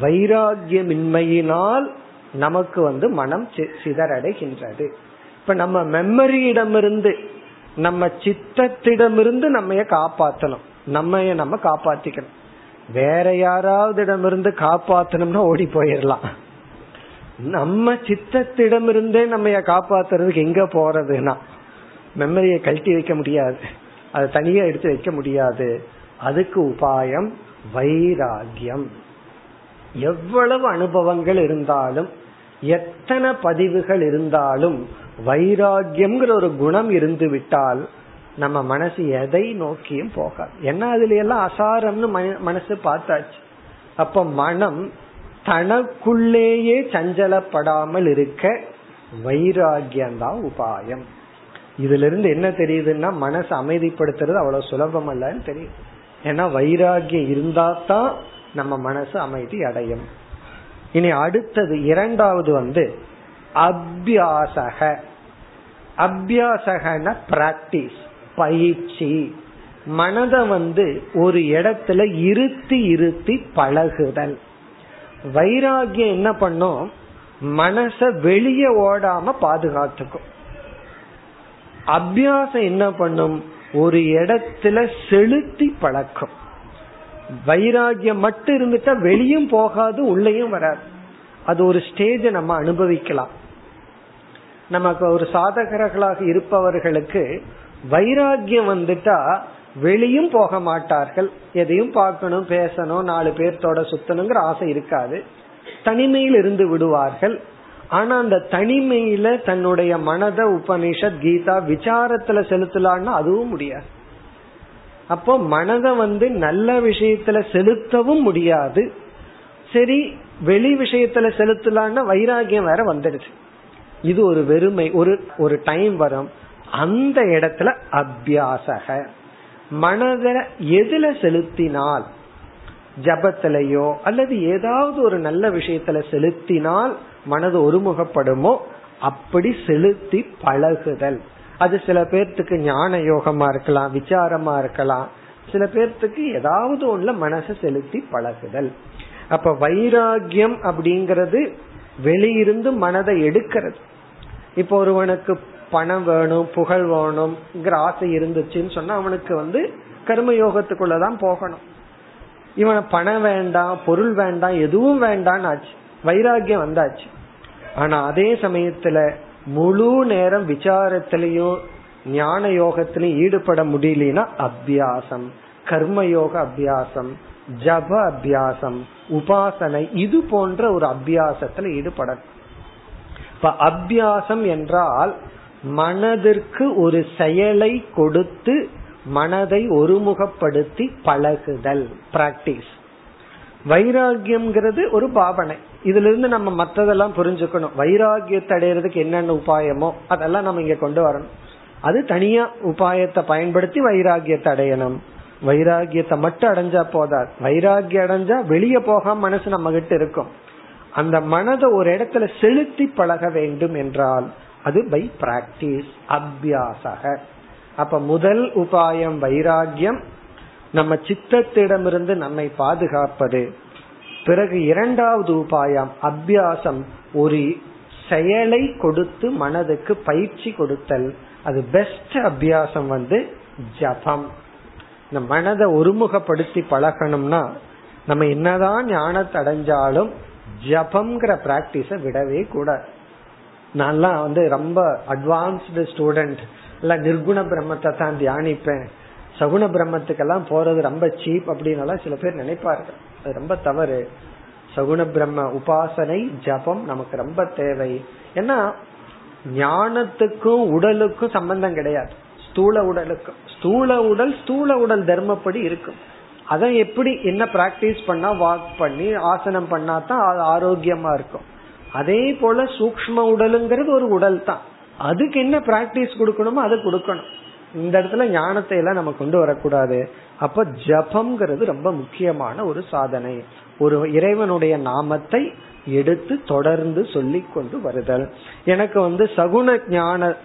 வைராகியமின்மையினால் நமக்கு வந்து மனம் சிதறடைகின்றது. இப்ப நம்ம மெமரியிடமிருந்து நம்ம சித்தத்திடமிருந்து நம்ம காப்பாற்றணும் நம்ம நம்ம காப்பாத்திக்கணும். வேற யாராவது இடமிருந்து காப்பாத்தணும்னா ஓடி போயிடலாம் நம்ம சித்தத்திடமிருந்தே நம்ம காப்பாத்துறதுக்கு எங்க போறதுன்னா மெமரியை கழட்டி வைக்க முடியாது. அதை தனியா எடுத்து வைக்க முடியாது. அதுக்கு உபாயம் வைராகியம் எவ்வளவு அனுபவங்கள் இருந்தாலும் எத்தனை பதிவுகள் இருந்தாலும் வைராகியம்ங்கிற ஒரு குணம் இருந்து விட்டால் நம்ம மனசு எதை நோக்கியும் போகாது. ஏன்னா அதுல எல்லாம் அசாரம்னு மனசு பார்த்தாச்சு. அப்ப மனம் தனக்குள்ளேயே சஞ்சலப்படாமல் இருக்க வைராகியம்தான் உபாயம். இதுல இருந்து என்ன தெரியுதுன்னா மனசு அமைதிப்படுத்துறது அவ்வளவு சுலபம் அல்லன்னு தெரியும் ஏன்னா வைராகியம் இருந்தா தான் நம்ம மனசு அமைதி அடையும். இனி அடுத்தது இரண்டாவது வந்து அபியாசக. அபியாசகன பிராக்டிஸ் பயிற்சி. மனதை வந்து ஒரு இடத்துல இருத்தி இருத்தி பழகுதல். வைராகியம் என்ன பண்ணும்? மனச வெளியே ஓடாம பாதுகாத்துக்கும். அபியாசம் என்ன பண்ணும்? ஒரு இடத்துல செலுத்தி பழக்கம். வைராகியம் மட்டும் இருந்துட்டா வெளியும் போகாது உள்ளேயும் வராது. அது ஒரு ஸ்டேஜ நம்ம அனுபவிக்கலாம். நமக்கு ஒரு சாதகர்களாக இருப்பவர்களுக்கு வைராகியம் வந்துட்டா வெளியும் போக மாட்டார்கள். எதையும் பார்க்கணும் பேசணும் நாலு பேர்த்தோட சுத்தணுங்கிற ஆசை இருக்காது. தனிமையில் இருந்து விடுவார்கள். ஆனா அந்த தனிமையில தன்னுடைய மனத உபனிஷத் கீதா விசாரத்துல செலுத்தலான்னு அதுவும் முடியாது. அப்போ மனதை வந்து நல்ல விஷயத்துல செலுத்தவும் முடியாது. சரி வெளி விஷயத்துல செலுத்தலான்னா வைராகியம் வேற வந்துடுச்சு. இது ஒரு வெறுமை ஒரு ஒரு டைம் வரும். அந்த இடத்துல அபியாசக. மனதை எதுல செலுத்தினால்? ஜபத்திலையோ அல்லது ஏதாவது ஒரு நல்ல விஷயத்துல செலுத்தினால் மனது ஒருமுகப்படுமோ அப்படி செலுத்தி பழகுதல். அது சில பேர்த்துக்கு ஞான யோகமா இருக்கலாம் விசாரமா இருக்கலாம். சில பேர்த்துக்கு ஏதாவது ஒண்ணுல மனசை செலுத்தி பழகுதல். அப்ப வைராகியம் அப்படிங்கிறது வெளியிருந்து மனதை எடுக்கிறது. இப்போ ஒருவனுக்கு பணம் வேணும் புகழ் வேணும்ங்கிற ஆசை இருந்துச்சுன்னு சொன்னா அவனுக்கு வந்து கர்மயோகத்துக்குள்ளதான் போகணும். இவனை பணம் வேண்டாம் பொருள் வேண்டாம் எதுவும் வேண்டான்னு ஆச்சு வைராகியம் வந்தாச்சு. ஆனா அதே சமயத்துல முழு நேரம் விசாரத்திலையும் ஞான யோகத்திலையும் ஈடுபட முடியலனா அபியாசம். கர்மயோக அபியாசம் ஜப அபியாசம் உபாசனை இது போன்ற ஒரு அபியாசத்துல ஈடுபட இப்ப அபியாசம் என்றால் மனதிற்கு ஒரு செயலை கொடுத்து மனதை ஒருமுகப்படுத்தி பழகுதல் பிராக்டிஸ் வைராகியம்ங்கிறது ஒரு பாவனை. இதுல இருந்து நம்ம மத்ததெல்லாம் புரிஞ்சுக்கணும். வைராகியத்தை அடையிறதுக்கு என்னென்ன உபாயமோ அதெல்லாம் நம்ம இங்க கொண்டு வரணும். அது தனியா உபாயத்தை பயன்படுத்தி வைராகியத்தை அடையணும். வைராகியத்தை மட்டும் அடைஞ்சா போதாது. வைராகியம் அடைஞ்சா வெளியே போகாம மனசு நம்ம கிட்ட இருக்கும். அந்த மனதை ஒரு இடத்துல செலுத்தி பழக வேண்டும் என்றால் அது பை பிராக்டிஸ் அபியாசக. அப்ப முதல் உபாயம் வைராகியம் நம்ம சித்தத்திடமிருந்து நம்மை பாதுகாப்பது. பிறகு இரண்டாவது உபாயம் அபியாசம். ஒரு செயலை கொடுத்து மனதுக்கு பயிற்சி கொடுத்தல். அது பெஸ்ட் அபியாசம் வந்து ஜபம். இந்த மனதை ஒருமுகப்படுத்தி பழகணும்னா நம்ம என்னதான் ஞானத்தை அடைஞ்சாலும் ஜபம்ங்கிற பிராக்டிஸ விடவே கூடாது. நான்லாம் வந்து ரொம்ப அட்வான்ஸ்டு ஸ்டூடெண்ட் இல்ல நிர்குண பிரம்மத்தை தான் தியானிப்பேன். சகுண பிரம்மத்துக்கெல்லாம் போறது ரொம்ப சீப் அப்படின்னு சில பேர் நினைப்பார்கள். அது ரொம்ப தவறு. சகுண பிரம்ம உபாசனை ஜபம் நமக்கு ரொம்ப தேவை. ஏன்னா ஞானத்துக்கும் உடலுக்கும் சம்பந்தம் கிடையாது. ஸ்தூல உடலுக்கும் ஸ்தூல உடல் ஸ்தூல உடல் தர்மப்படி இருக்கும். அதை எப்படி என்ன பிராக்டிஸ் பண்ணா வாக் பண்ணி ஆசனம் பண்ணா தான் அது ஆரோக்கியமா இருக்கும். அதே போல சூக்ம உடலுங்கிறது ஒரு உடல் தான் அதுக்கு என்ன பிராக்டிஸ் கொடுக்கணுமோ அதை கொடுக்கணும். இந்த இடத்துல ஞானத்தை எல்லாம் நம்ம கொண்டு வரக்கூடாது. அப்ப ஜபம்ங்கிறது ரொம்ப முக்கியமான ஒரு சாதனை. ஒரு இறைவனுடைய நாமத்தை எடுத்து தொடர்ந்து சொல்லி கொண்டு வருதல். எனக்கு வந்து சகுன ஞான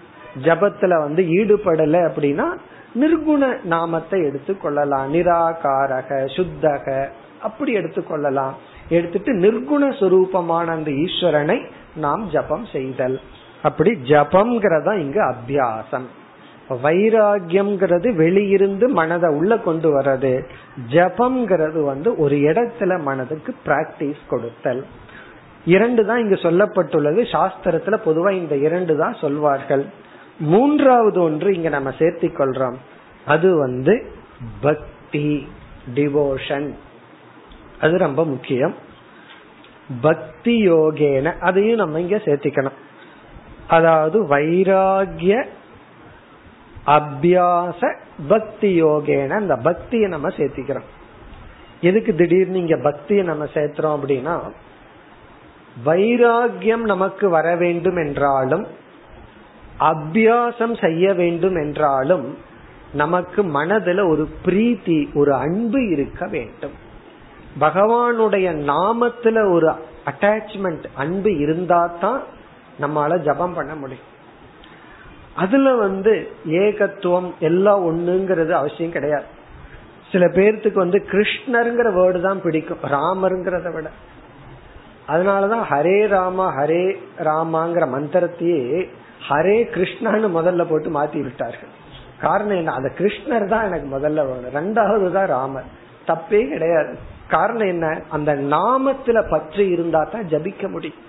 ஜபத்துல வந்து ஈடுபடல அப்படின்னா நிர்குண நாமத்தை எடுத்துக்கொள்ளலாம் நிராகாரக சுத்தக அப்படி எடுத்துக்கொள்ளலாம் எடுத்துட்டு நிர்குண சுரூபமான அந்த ஈஸ்வரனை நாம் ஜபம் செய்தல். அப்படி ஜபம்ங்கிறதா இங்கு அபியாசம். வைராகியம்ங்கிறது வெளியிருந்து மனதை உள்ள கொண்டு வர்றது. ஜபம்ங்கிறது வந்து ஒரு இடத்துல மனதுக்கு பிராக்டிஸ் கொடுத்தல். இரண்டு தான் இங்கு சொல்லப்பட்டுள்ளது. சாஸ்திரத்துல பொதுவா இந்த இரண்டு தான் சொல்வார்கள். மூன்றாவது ஒன்று இங்க நம்ம சேர்த்தி கொள்றோம். அது வந்து பக்தி டிவோஷன் அது ரொம்ப முக்கியம். பக்தி யோகேன அதையும் நம்ம இங்க சேர்த்திக்கணும். அதாவது வைராகிய அபியாச பக்தி யோகேன அந்த பக்தியை நம்ம சேர்த்திக்கிறோம். எதுக்கு திடீர்னு இங்க பக்தியை நம்ம சேர்த்துறோம் அப்படின்னா வைராகியம் நமக்கு வர வேண்டும் என்றாலும் அபியாசம் செய்ய வேண்டும் என்றாலும் நமக்கு மனதுல ஒரு பிரீத்தி ஒரு அன்பு இருக்க வேண்டும். பகவானுடைய நாமத்துல ஒரு அட்டாச்மெண்ட் அன்பு இருந்தா தான் நம்மளால ஜபம் பண்ண முடியும். அதுல வந்து ஏகத்துவம் எல்லாம் ஒண்ணுங்கிறது அவசியம் கிடையாது. சில பேர்த்துக்கு வந்து கிருஷ்ணருங்கிற வேர்டு தான் பிடிக்கும் ராமருங்கிறத விட. அதனாலதான் ஹரே ராமா ஹரே ராமாங்கிற மந்திரத்தையே ஹரே கிருஷ்ணான்னு முதல்ல போட்டு மாத்தி விட்டார்கள். காரணம் என்ன? அந்த கிருஷ்ணர் தான் எனக்கு முதல்ல வேணும் ரெண்டாவது தான் ராமர். தப்பே கிடையாது. காரணம் என்ன? அந்த நாமத்துல பற்று இருந்தா தான் ஜபிக்க முடியும்.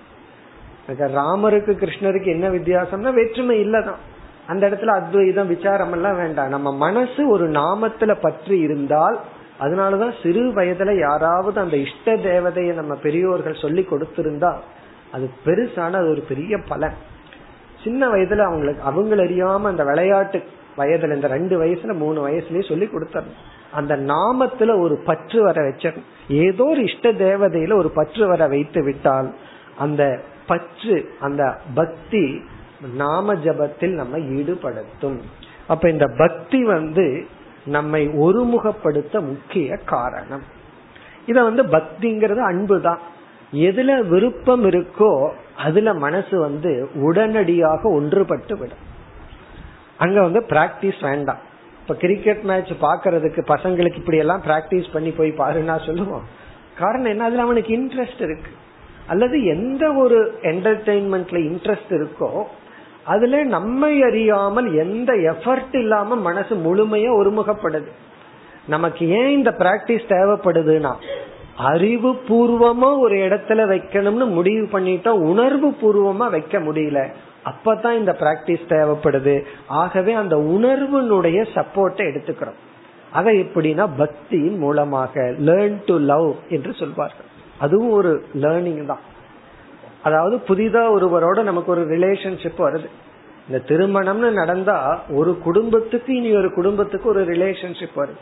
ராமருக்கு கிருஷ்ணருக்கு என்ன வித்தியாசம்னா வேற்றுமை இல்லதான். அந்த இடத்துல அத்வைதம் விசாரம் எல்லாம் வேண்டாம். நம்ம மனசு ஒரு நாமத்துல பற்றி இருந்தால் அதனாலதான் சிறு வயதுல யாராவது அந்த இஷ்ட தேவதையை நம்ம பெரியோர்கள் சொல்லி கொடுத்திருந்தா அது பெருசான அது ஒரு பெரிய பலன். சின்ன வயதுல அவங்களுக்கு அவங்கள அறியாம அந்த விளையாட்டு வயதுல இந்த ரெண்டு வயசுல மூணு வயசுலயே சொல்லி கொடுத்தரணும். அந்த நாமத்துல ஒரு பற்று வர வச்சிடணும் ஏதோ ஒரு இஷ்ட தேவதையில ஒரு பற்று வர வைத்து விட்டால் அந்த பற்று அந்த பக்தி நாம ஜபத்தில் நம்ம ஈடுபடுத்தும். அப்ப இந்த பக்தி வந்து நம்மை ஒருமுகப்படுத்த முக்கிய காரணம். இத வந்து பக்திங்கிறது அன்பு தான் எதுல விருப்பம் இருக்கோ அதுல மனசு வந்து உடனடியாக ஒன்றுபட்டு விடும். அங்க வந்து பிராக்டிஸ் வேண்டாம். இப்ப கிரிக்கெட் மேட்ச் பாக்குறதுக்கு பசங்களுக்கு இப்படி எல்லாம் பிராக்டிஸ் பண்ணி போய் பாருன்னா சொல்லுவோம். காரணம் என்ன? அதுல அவனுக்கு இன்ட்ரெஸ்ட் இருக்கு. அல்லது எந்த ஒரு என்டர்டெயின்மெண்ட்ல இன்ட்ரெஸ்ட் இருக்கோ அதுல நம்மை அறியாமல் எந்த எஃபர்ட் இல்லாம மனசு முழுமையா ஒருமுகப்படுது. நமக்கு ஏன் இந்த பிராக்டிஸ் தேவைப்படுதுன்னா அறிவு பூர்வமா ஒரு இடத்துல வைக்கணும்னு முடிவு பண்ணிட்டா உணர்வு பூர்வமா வைக்க முடியல. அப்பதான் இந்த பிராக்டிஸ் தேவைப்படுது. ஆகவே அந்த உணர்வுனுடைய சப்போர்ட்டை எடுத்துக்கிறோம். அதை எப்படின்னா பக்தியின் மூலமாக லேர்ன் டு லவ் என்று சொல்வார்கள். அதுவும் ஒரு லேர்னிங் தான். அதாவது புதிதா ஒருவரோட நமக்கு ஒரு ரிலேஷன்ஷிப் வருது. இந்த திருமணம்னு நடந்தா ஒரு குடும்பத்துக்கு இனி ஒரு குடும்பத்துக்கு ஒரு ரிலேஷன்ஷிப் வருது.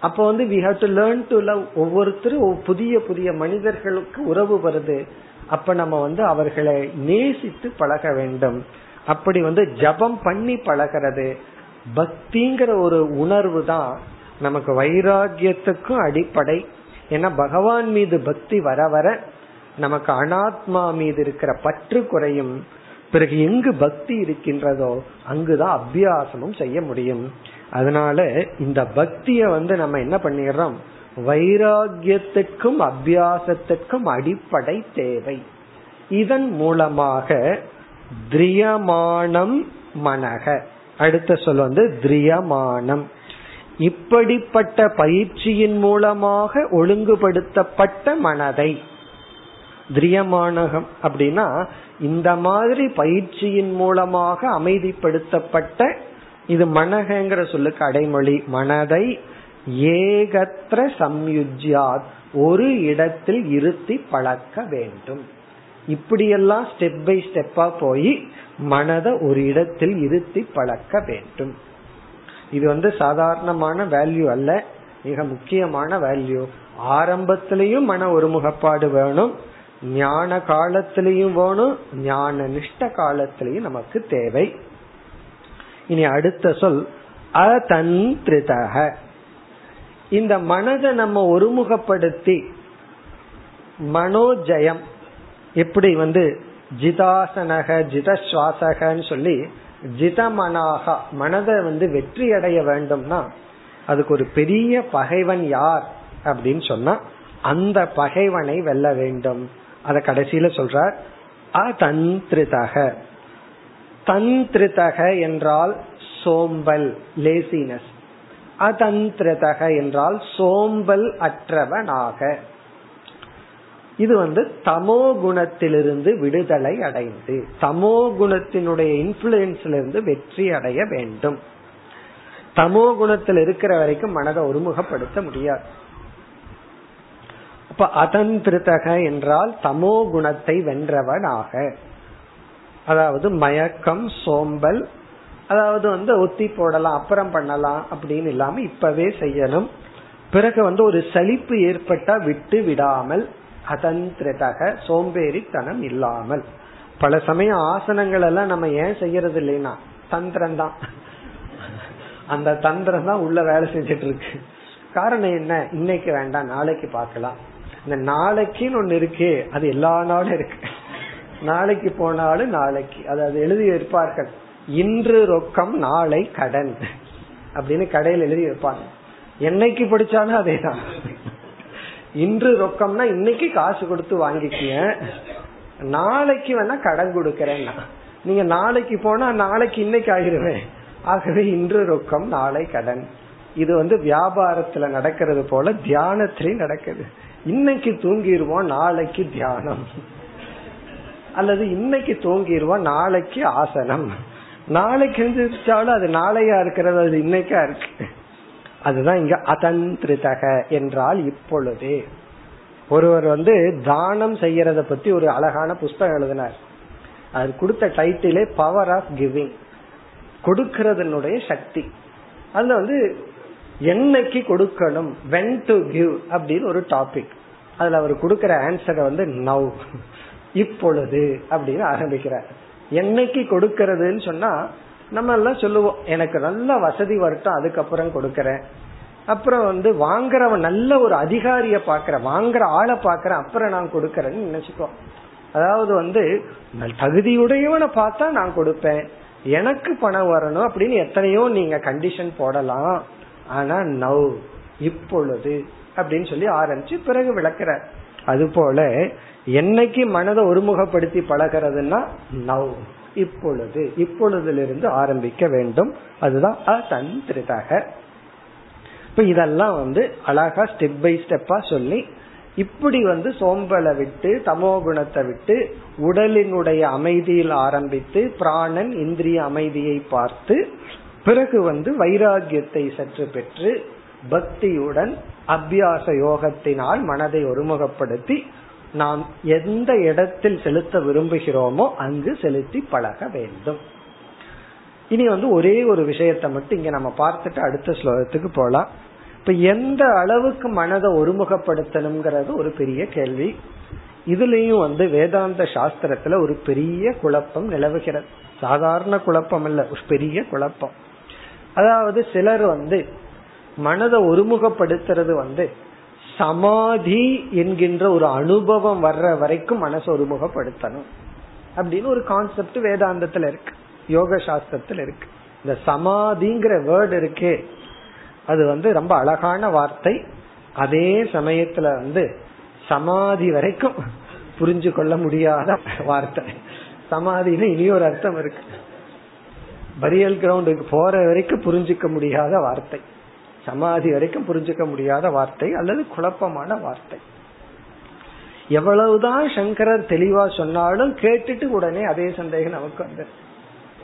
அப்போ வந்து we have to learn to love ஒவ்வொருத்தரும் புதிய புதிய மனிதர்களுக்கு உறவு வருது. அப்ப நம்ம வந்து அவர்களை நேசித்து பழக வேண்டும். அப்படி வந்து ஜபம் பண்ணி பழகிறது. பக்திங்கிற ஒரு உணர்வு தான் நமக்கு வைராகியத்துக்கும் அடிப்படை. ஏன்னா பகவான் மீது பக்தி வர வர நமக்கு அனாத்மா மீது இருக்கிற பற்று குறையும். பிறகு எங்கு பக்தி இருக்கின்றதோ அங்குதான் அபியாசமும் செய்ய முடியும். அதனால இந்த பக்திய வந்து நம்ம என்ன பண்ணிடுறோம்? வைராகியத்துக்கும் அபியாசத்திற்கும் அடிப்படை தேவை. இதன் மூலமாக திரியமானம் மனக. அடுத்த சொல் வந்து திரியமானம். இப்படிப்பட்ட பயிற்சியின் மூலமாக ஒழுங்குபடுத்தப்பட்ட மனதை திரியமானகம் அப்படின்னா இந்த மாதிரி பயிற்சியின் மூலமாக அமைதிப்படுத்தப்பட்ட இது மனகங்கிற சொல்லுக்கு அடைமொழி மனதை ஏகத்திர சம்யுஜ்யாத் ஒரு இடத்தில் இருத்தி பழக்க வேண்டும். இப்படியெல்லாம் ஸ்டெப் பை ஸ்டெப்பா போய் மனதை ஒரு இடத்தில் இருத்தி பழக்க வேண்டும். இது வந்து சாதாரணமான வேல்யூ அல்ல மிக முக்கியமான வேல்யூ ஆரம்பத்திலையும் மன ஒருமுகப்பாடு வேணும் ஞான காலத்திலையும் வேணும் ஞான நிஷ்ட காலத்திலையும் நமக்கு தேவை. இனி அடுத்த சொல் அதந்திரிதக. இந்த மனதை நம்ம ஒருமுகப்படுத்தி மனோஜயம். எப்படி வந்து ஜிதாசனக ஜிதஸ்வாசகன்னு சொல்லி ஜிதமனாக மனதை வந்து வெற்றி அடைய வேண்டும்னா அதுக்கு ஒரு பெரிய பகைவன் யார் அப்படின்னு சொன்னா அந்த பகைவனை வெல்ல வேண்டும். அத கடைசியில சொல்றார் அதந்திரிதக தந்திரிதக என்றால் சோம்பல் லேசினஸ் அதந்திரதக என்றால் சோம்பல் அற்றவனாக. இது வந்து தமோ குணத்திலிருந்து விடுதலை அடைந்து தமோ குணத்தினுடைய இன்ஃபுளுன்ஸ்ல இருந்து வெற்றி அடைய வேண்டும். தமோ குணத்தில் இருக்கிற வரைக்கும் மனதை ஒருமுகப்படுத்த முடியாது. இப்ப அதந்திருத்தக என்றால் தமோ குணத்தை வென்றவனாக. அதாவது மயக்கம் சோம்பல் அதாவது வந்து ஒத்தி போடலாம் அப்புறம் பண்ணலாம் அப்படின்னு இல்லாம இப்பவே செய்யணும். பிறகு வந்து ஒரு சலிப்பு ஏற்பட்டா விட்டு விடாமல் அதந்திரதக சோம்பேறித்தனம் இல்லாமல். பல சமயம் ஆசனங்கள் எல்லாம் நம்ம ஏன் செய்யறது இல்லைன்னா தந்திரம் தான். அந்த தந்திரம் தான் உள்ள வேலை செஞ்சிட்டு இருக்கு. காரணம் என்ன? இன்னைக்கு வேண்டாம் நாளைக்கு பார்க்கலாம். இந்த நாளைக்குன்னு ஒண்ணு இருக்கு அது எல்லா நாளும் இருக்கு. நாளைக்கு போனாலும் நாளைக்கு. அதாவது எழுதி இருப்பார்கள் இன்று ரொக்கம் நாளை கடன். அப்படின்னு கடையில் எழுதி வைப்பாங்க. என்னைக்கு படிச்சாலும் அதேதான். இன்று ரொக்கம்னா இன்னைக்கு காசு கொடுத்து வாங்கிக்கிய நாளைக்கு வேணா கடன் கொடுக்கறேன்னா. நீங்க நாளைக்கு போனா நாளைக்கு இன்னைக்கு ஆகிருவேன் ஆகவே இன்று ரொக்கம் நாளை கடன். இது வந்து வியாபாரத்துல நடக்கிறது போல தியானத்திலையும் நடக்குது. இன்னைக்கு தூங்கிடுவோம் நாளைக்கு தியானம். அல்லது இன்னைக்கு தூங்கிடுவோம் நாளைக்கு ஆசனம். நாளைக்கு எழுந்திருச்சாலும் அது நாளையா இருக்கிறது அது இன்னைக்கா இருக்கு. அதுதான் இங்க அதந்திரிதக என்றால் இப்பொழுதே. ஒருவர் வந்து தானம் செய்யறத பத்தி ஒரு அழகான புஸ்தகம் எழுதினார். அது கொடுத்த டைட்டிலே பவர் ஆஃப் கிவிங் கொடுக்கறதனுடைய சக்தி. அதுல வந்து என்னைக்கு கொடுக்கணும்? வென் டு கிவ் அப்படின்னு ஒரு டாபிக் அதுல அவர் கொடுக்கிற ஆன்சரை வந்து நவ் இப்பொழுது அப்படின்னு ஆரம்பிக்கிறார். என்னைக்கு கொடுக்கறதுன்னு சொன்னா நம்ம எல்லாம் சொல்லுவோம் எனக்கு நல்ல வசதி வரட்டும் அதுக்கப்புறம் கொடுக்கறேன். அப்புறம் வந்து வாங்குறவன் நல்ல ஒரு அதிகாரிய பாக்குற வாங்குற ஆளை பாக்குறேன் அப்புறம் நான் கொடுக்கறேன்னு நினைச்சுக்கோ அதாவது வந்து தகுதியுடையவனை பார்த்தா நான் கொடுப்பேன். எனக்கு பணம் வரணும் அப்படின்னு எத்தனையோ நீங்க கண்டிஷன் போடலாம். ஆனா நவ் இப்பொழுது அப்படின்னு சொல்லி ஆரம்பிச்சு பிறகு விளக்கிறார். அது போல என்னைக்கு மனதை ஒருமுகப்படுத்தி பழகிறதுனா நவ் இப்பொழுது இப்பொழுதிலிருந்து ஆரம்பிக்க வேண்டும். அதுதான் அசந்திரிதக. இப்ப இதெல்லாம் வந்து அழகா ஸ்டெப் பை ஸ்டெப்பா சொல்லி இப்படி வந்து சோம்பலை விட்டு தமோ குணத்தை விட்டு உடலினுடைய அமைதியில் ஆரம்பித்து பிராணன் இந்திரிய அமைதியை பார்த்து பிறகு வந்து வைராகியத்தை சற்று பெற்று பக்தியுடன் அபியாச யோகத்தினால் மனதை ஒருமுகப்படுத்தி நாம் எந்த இடத்தில் செலுத்த விரும்புகிறோமோ அங்கு செலுத்தி பழக வேண்டும். இனி வந்து ஒரே ஒரு விஷயத்தை மட்டும் இங்க நம்ம பார்த்துட்டு அடுத்த ஸ்லோகத்துக்கு போலாம். இப்ப எந்த அளவுக்கு மனதை ஒருமுகப்படுத்தணுங்கிறது ஒரு பெரிய கேள்வி. இதுலயும் வந்து வேதாந்த சாஸ்திரத்துல ஒரு பெரிய குழப்பம் நிலவுகிறது. சாதாரண குழப்பம் இல்ல ஒரு பெரிய குழப்பம். அதாவது சிலர் வந்து மனதை ஒருமுகப்படுத்துறது வந்து சமாதி என்கின்ற ஒரு அனுபவம் வர்ற வரைக்கும் மனசை ஒருமுகப்படுத்தணும் அப்படின்னு ஒரு கான்செப்ட் வேதாந்தத்துல இருக்கு. யோக சாஸ்திரத்துல இருக்கு. இந்த சமாதிங்கிற வேர்டு இருக்கே. அது வந்து ரொம்ப அழகான வார்த்தை. அதே சமயத்துல வந்து சமாதி வரைக்கும் புரிஞ்சு கொள்ள முடியாத வார்த்தை. சமாதின்னு இனி ஒரு அர்த்தம் இருக்கு. பரியல் கிரவுண்டுக்கு போற வரைக்கும் புரிஞ்சுக்க முடியாத வார்த்தை. சமாதி வரைக்கும் புரிஞ்சுக்க முடியாத வார்த்தை அல்லது குழப்பமான வார்த்தை. எவ்வளவுதான் சங்கரர் தெளிவா சொன்னாலும் கேட்டுட்டு உடனே அதே சந்தேகம் நமக்கு வந்து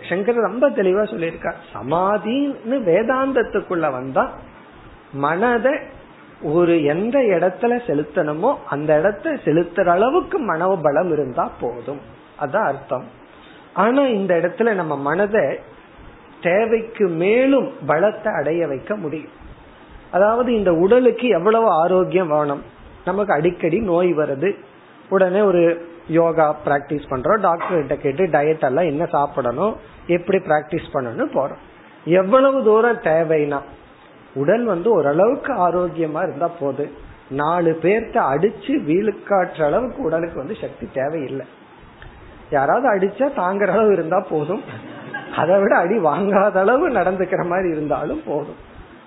சங்கரர் ரொம்ப தெளிவா சொல்லியிருக்கார். சமாதின்னு வேதாந்தத்துக்குள்ள வந்தா மனதை ஒரு எந்த இடத்துல செலுத்தணுமோ அந்த இடத்த செலுத்துற அளவுக்கு மனோபலம் இருந்தா போதும். அதான் அர்த்தம். ஆனா இந்த இடத்துல நம்ம மனதை தேவைக்கு மேலும் பலத்தை அடைய வைக்க முடியும். அதாவது இந்த உடலுக்கு எவ்வளவு ஆரோக்கியம் வேணும்? நமக்கு அடிக்கடி நோய் வருது. உடனே ஒரு யோகா பிராக்டிஸ் பண்றோம். டாக்டர் கிட்ட கேட்டு டயட் எல்லாம் என்ன சாப்பிடணும்? எப்படி பிராக்டிஸ் பண்ணணும் போறோம். எவ்வளவு தூரம் தேவைனா உடல் வந்து ஓரளவுக்கு ஆரோக்கியமா இருந்தா போது நாலு பேர்த்த அடிச்சு வீழுக்காற்ற அளவுக்கு உடலுக்கு வந்து சக்தி தேவையில்லை. யாராவது அடிச்சா தாங்குற அளவு இருந்தா போதும். அதை விட அடி வாங்காத அளவு நடந்துக்கிற மாதிரி இருந்தாலும் போதும்.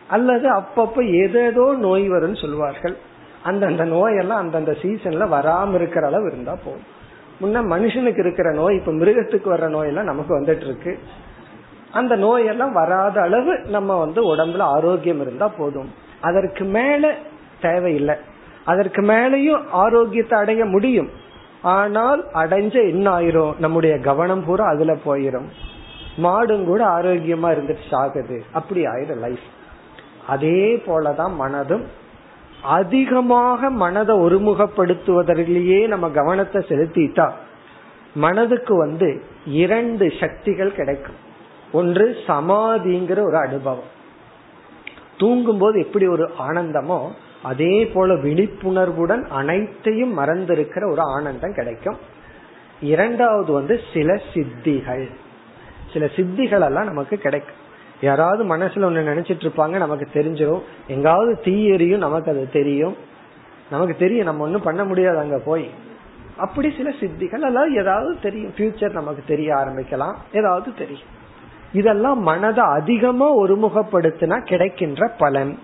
அல்லது அப்பப்ப ஏதேதோ நோய் வரும்னு சொல்லுவார்கள். அந்தந்த நோயெல்லாம் அந்தந்த சீசன்ல வராம இருக்கிற அளவு இருந்தா போதும். முன்ன மனுஷனுக்கு இருக்கிற நோய் இப்ப மிருகத்துக்கு வர்ற நோயெல்லாம் நமக்கு வந்துட்டு இருக்கு அந்த நோயெல்லாம் வராத அளவு நம்ம வந்து உடம்புல ஆரோக்கியம் இருந்தா போதும். அதற்கு மேல தேவையில்லை. அதற்கு மேலையும் ஆரோக்கியத்தை அடைய முடியும். ஆனால் அடைஞ்ச என்ன ஆயிரும் நம்முடைய கவனம் பூரா அதுல போயிரும். மாடும் கூட ஆரோக்கியமா இருந்துட்டு சாகுது. அப்படி ஆயிரும் லைஃப் அதே போலதான் மனதும். அதிகமாக மனதை ஒருமுகப்படுத்துவதிலேயே நம்ம கவனத்தை செலுத்திட்டா மனதுக்கு வந்து இரண்டு சக்திகள் கிடைக்கும். ஒன்று சமாதிங்கிற ஒரு அனுபவம். தூங்கும் போது எப்படி ஒரு ஆனந்தமோ அதே போல விழிப்புணர்வுடன் அனைத்தையும் மறந்திருக்கிற ஒரு ஆனந்தம் கிடைக்கும். இரண்டாவது வந்து சில சித்திகள். சில சித்திகள் எல்லாம் நமக்கு கிடைக்கும். யாராவது மனசுல ஒண்ணு நினைச்சிட்டு இருப்பாங்க நமக்கு தெரிஞ்சிடும் எங்காவது தீ எரியும் நமக்கு அது தெரியும். நமக்கு தெரியும் நம்ம ஒண்ணும் பண்ண முடியாது அங்க போய். அப்படி சில சித்திகள் எல்லாம் ஏதாவது தெரியும். ஃபியூச்சர் நமக்கு தெரிய ஆரம்பிக்கலாம். ஏதாவது தெரியும். இதெல்லாம் மனதை அதிகமா ஒருமுகப்படுத்தினா கிடைக்கின்ற பலன்.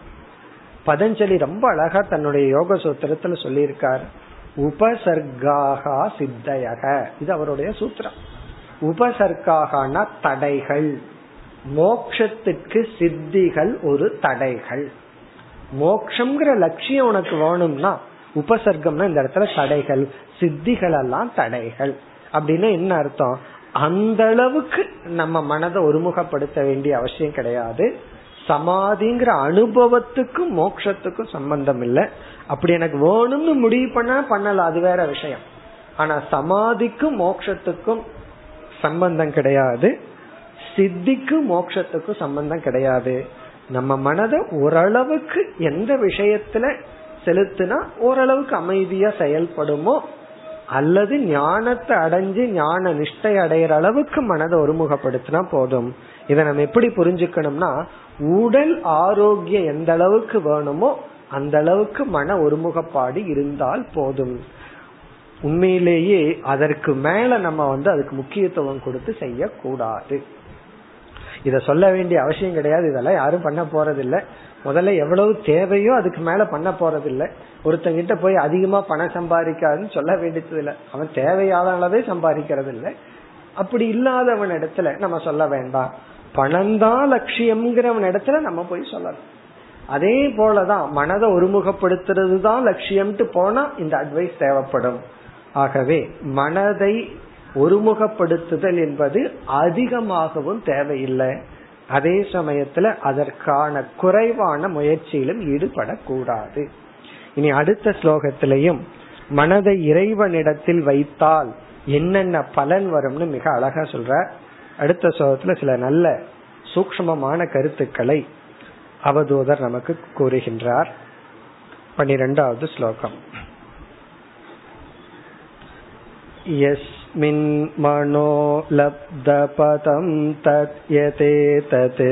பதஞ்சலி ரொம்ப அழகா தன்னுடைய யோக சூத்திரத்துல சொல்லியிருக்கார். உபசர்காகா சித்தயக. இது அவருடைய சூத்திரம். உபசர்காகனா தடைகள். மோக்ஷத்துக்கு சித்திகள் ஒரு தடைகள். மோக்ஷங்கிற லட்சியம் உனக்கு வேணும்னா உபசர்க்கம்னா இந்த இடத்துல தடைகள் சித்திகள் எல்லாம் தடைகள். அப்படின்னு என்ன அர்த்தம்? அந்த அளவுக்கு நம்ம மனதை ஒருமுகப்படுத்த வேண்டிய அவசியம் கிடையாது. சமாதிங்கிற அனுபவத்துக்கும் மோக்ஷத்துக்கும் சம்பந்தம் இல்லை அப்படி எனக்கு வேணும்னு முடிவு பண்ண பண்ணலாம் அது வேற விஷயம். ஆனா சமாதிக்கும் மோக்ஷத்துக்கும் சம்பந்தம் கிடையாது. சித்திக்கும் மோக்ஷத்துக்கும் சம்பந்தம் கிடையாது. நம்ம மனதை ஓரளவுக்கு எந்த விஷயத்துல செலுத்தினா ஓரளவுக்கு அமைதியா செயல்படுமோ அல்லது ஞானத்தை அடைஞ்சு ஞான நிஷ்டை அடையிற அளவுக்கு மனதை ஒருமுகப்படுத்தினா போதும். இதை நம்ம எப்படி புரிஞ்சுக்கணும்னா உடல் ஆரோக்கியம் எந்த அளவுக்கு வேணுமோ அந்த அளவுக்கு மன ஒருமுகப்பாடு இருந்தால் போதும். உண்மையிலேயே அதற்கு மேல நம்ம வந்து அதுக்கு முக்கியத்துவம் கொடுத்து செய்யக்கூடாது. இத சொல்ல வேண்டிய அவசியம் கிடையாது. இதெல்லாம் யாரும் பண்ண போறதில்ல. முதல்ல எவ்வளவு தேவையோ அதுக்கு மேல பண்ண போறதில்ல. ஒருத்தங்கிட்ட போய் அதிகமா பணம் சம்பாதிக்காதுன்னு சொல்ல வேண்டியது இல்லை அவன் தேவையான அளவே சம்பாதிக்கிறது இல்லை அப்படி இல்லாதவன் இடத்துல நம்ம சொல்ல வேண்டாம். பணம் தான் லட்சியம்ங்கிறவன் இடத்துல நம்ம போய் சொல்லலாம் அதே போலதான் மனதை ஒருமுகப்படுத்துறது தான் லட்சியம்ட்டு போனா இந்த அட்வைஸ் தேவைப்படும். ஆகவே மனதை ஒருமுகப்படுத்துதல் என்பது அதிகமாகவும் தேவையில்லை. அதே சமயத்துல அதற்கான குறைவான முயற்சியிலும் ஈடுபடக்கூடாது. இனி அடுத்த ஸ்லோகத்திலையும் மனதை இறைவனிடத்தில் வைத்தால் என்னென்ன பலன் வரும்னு மிக அழகா சொல்ற. அடுத்த ஸ்லோகத்துல சில நல்ல சூக்மமான கருத்துக்களை அவதூதர் நமக்கு கூறுகின்றார் பனிரெண்டாவது ஸ்லோகம் यस्मिन् मनो लब्धपदं तत् यतेतत्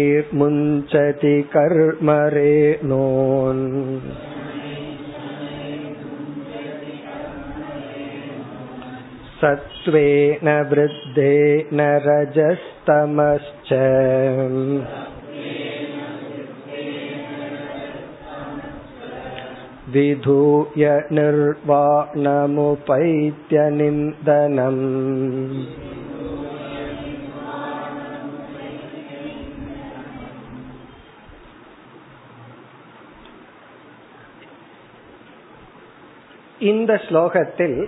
शनैर्शनैर्मुञ्चति कर्मरेणोन् सत्त्वेन वृद्धेन रजस्तमश्च विधूय निर्वाणमुपैत्य निन्दनम् இந்த ஸ்லோகத்தில்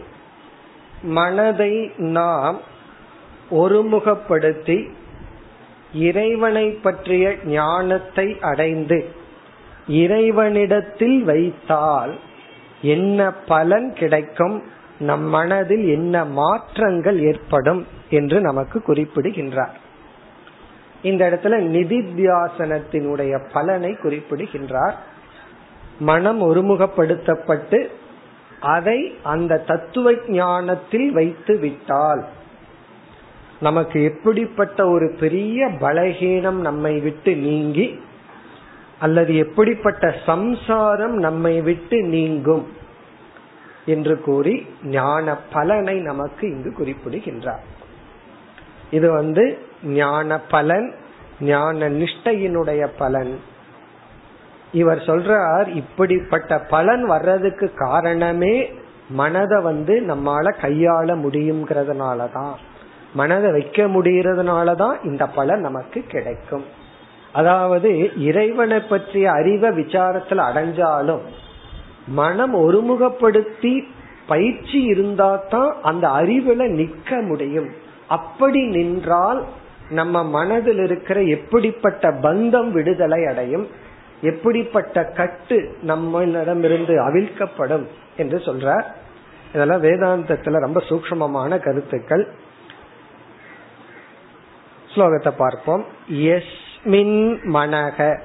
மனதை நாம் ஒருமுகப்படுத்தி இறைவனை பற்றிய ஞானத்தை அடைந்து இறைவனிடத்தில் வைத்தால் என்ன பலன் கிடைக்கும்? நம் மனதில் என்ன மாற்றங்கள் ஏற்படும்? என்று நமக்கு குறிப்பிடுகின்றார். இந்த இடத்துல நிதித்தியாசனத்தினுடைய பலனை குறிப்பிடுகின்றார். மனம் ஒருமுகப்படுத்தப்பட்டு அதை அந்த தத்துவ ஞானத்தில் வைத்து விட்டால் நமக்கு எப்படிப்பட்ட ஒரு பெரிய பலகீனம் நம்மை விட்டு நீங்கி அல்லது எப்படிப்பட்ட சம்சாரம் நம்மை விட்டு நீங்கும் என்று கூறி ஞான பலனை நமக்கு இங்கு குறிப்பிடுகின்றார். இது வந்து ஞான பலன் ஞான நிஷ்டையினுடைய பலன். இவர் சொல்றார் இப்படிப்பட்ட பலன் வர்றதுக்கு காரணமே மனதை வந்து நம்மால கையாள முடியுங்கிறதுனாலதான் மனதை வைக்க முடியறதுனாலதான் இந்த பலன் நமக்கு கிடைக்கும். அதாவது இறைவனை பற்றிய அறிவை விசாரத்துல அடைஞ்சாலும் மனம் ஒருமுகப்படுத்தி பயிற்சி இருந்தா தான் அந்த அறிவுல நிக்க முடியும். அப்படி நின்றால் நம்ம மனதில் இருக்கிற எப்படிப்பட்ட பந்தம் விடுதலை அடையும்? எப்படிப்பட்ட கட்டு நம்மளிடமிருந்து அவிழ்க்கப்படும் என்று சொல்றார். இதெல்லாம் வேதாந்தத்துல ரொம்ப சூக்மமான கருத்துக்கள். ஸ்லோகத்தை பார்ப்போம். எஸ்மின் மனக.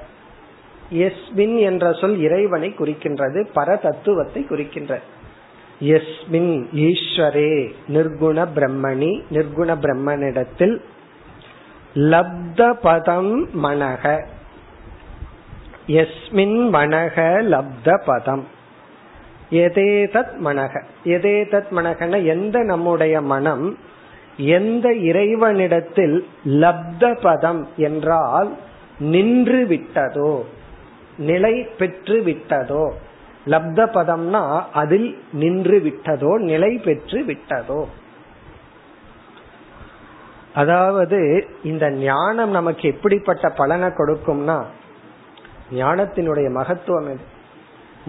எஸ்மின் என்ற சொல் இறைவனை குறிக்கின்றது பர தத்துவத்தை குறிக்கின்றது. எஸ்மின் ஈஸ்வரே நிர்குண பிரம்மணி நிர்குண பிரம்மனிடத்தில் லப்த பதம் மனக. எஸ்மின் மனக லப்த பதம் எதேதத் மனக. எதேதத் மனகன எந்த நம்முடைய மனம் எந்த இறைவனிடத்தில் லப்த பதம் என்றால் நின்று விட்டதோ நிலை பெற்று விட்டதோ லப்த பதம்னா அதில் நின்று விட்டதோ நிலை பெற்று விட்டதோ அதாவது இந்த ஞானம் நமக்கு எப்படிப்பட்ட பலனை கொடுக்கும்னா ஞானத்தினுடைய மகத்துவம் எது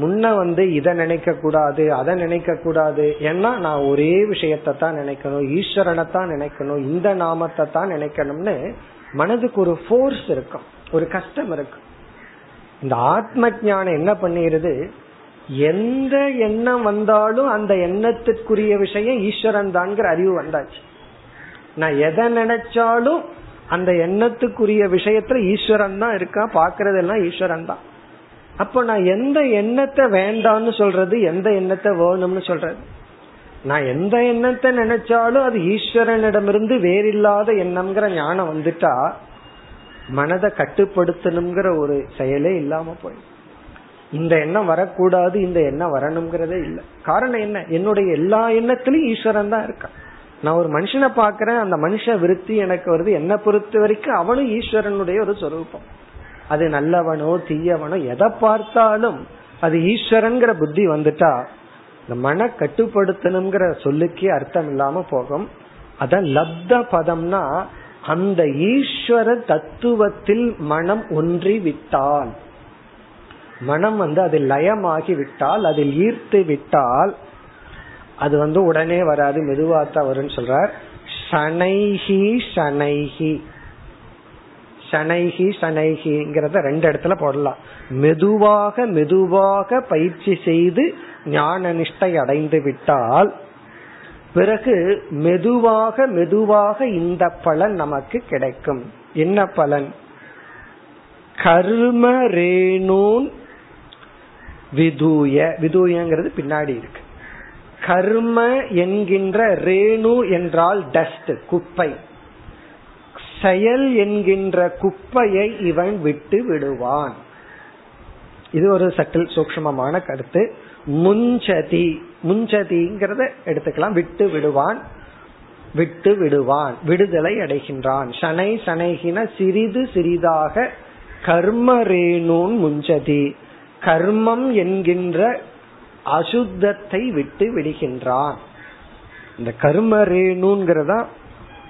முன்ன வந்து இதை நினைக்க கூடாது அதை நினைக்க கூடாது ஏன்னா நான் ஒரே விஷயத்தை தான் நினைக்கணும் ஈஸ்வரனை தான் நினைக்கணும் இந்த நாமத்தை தான் நினைக்கணும்னு மனதுக்கு ஒரு ஃபோர்ஸ் இருக்கும் ஒரு கஷ்டம் இருக்கும். இந்த ஆத்ம ஞானம் என்ன பண்ணிடுது எந்த எண்ணம் வந்தாலும் அந்த எண்ணத்துக்குரிய விஷயம் ஈஸ்வரன் தான்ங்கிற அறிவு வந்தாச்சு. நான் எதை நினைச்சாலும் அந்த எண்ணத்துக்குரிய விஷயத்துல ஈஸ்வரன் தான் இருக்கா? பாக்குறது எல்லாம் ஈஸ்வரன் தான் அப்ப நான் எந்த எண்ணத்தை வேண்டாம்னு சொல்றது எந்த எண்ணத்தை வேணும்னு சொல்றது? நான் எந்த எண்ணத்தை நினைச்சாலும் அது ஈஸ்வரனிடமிருந்து வேறில்லாத எண்ணம்ங்கிற ஞானம் வந்துட்டா மனதை கட்டுப்படுத்தணுங்கிற ஒரு செயலே இல்லாம போயிடும். இந்த எண்ணம் வரக்கூடாது இந்த எண்ணம் வரணுங்கிறதே இல்லை. காரணம் என்ன? என்னுடைய எல்லா எண்ணத்திலும் ஈஸ்வரன் தான் இருக்கான் நான் ஒரு மனுஷனை பாக்குறேன் அந்த மனுஷ விருத்தி எனக்கு வருது என்ன பொறுத்த வரைக்கும் அவனும் ஈஸ்வரனுடைய ஒரு சொரூபம். அது நல்லவனோ தீயவனோ எதை பார்த்தாலும் அது ஈஸ்வரன்கிற புத்தி வந்துட்டா இந்த மன கட்டுப்படுத்தணுங்கிற சொல்லுக்கே அர்த்தம் இல்லாம போகும். அதான் லப்த பதம்னா அந்த ஈஸ்வர தத்துவத்தில் மனம் ஒன்றி விட்டால் மனம் வந்து அதில் லயமாகி விட்டால் அதில் ஈர்த்து விட்டால் அது வந்து உடனே வராது மெதுவாத்தான் வரும்னு சொல்றார். சனைஹி சனைஹி. சனைஹி சனைஹிங்கிறத ரெண்டு இடத்துல போடலாம். மெதுவாக மெதுவாக பயிற்சி செய்து ஞான நிஷ்டை அடைந்து விட்டால் பிறகு மெதுவாக மெதுவாக இந்த பலன் நமக்கு கிடைக்கும். என்ன பலன்? கர்ம ரேணூன் விதூய. விதூயங்கிறது பின்னாடி இருக்கு. கர்ம என்கின்ற ரேணு என்றால் டஸ்ட் குப்பை. செயல் என்கின்ற குப்பையை இவன் விட்டு விடுவான். இது ஒரு சட்டில் சூக்மமான கருத்து. முஞ்சதி முஞ்சதிங்கிறத எடுத்துக்கலாம். விட்டு விடுவான் விட்டு விடுவான் விடுதலை அடைகின்றான். சனை சனைகின சிறிது சிறிதாக கர்ம ரேணூன் முஞ்சதி. கர்மம் என்கின்ற அசுத்தத்தை விட்டு விடுகின்றான் இந்த கர்ம ரேணுங்கிறதா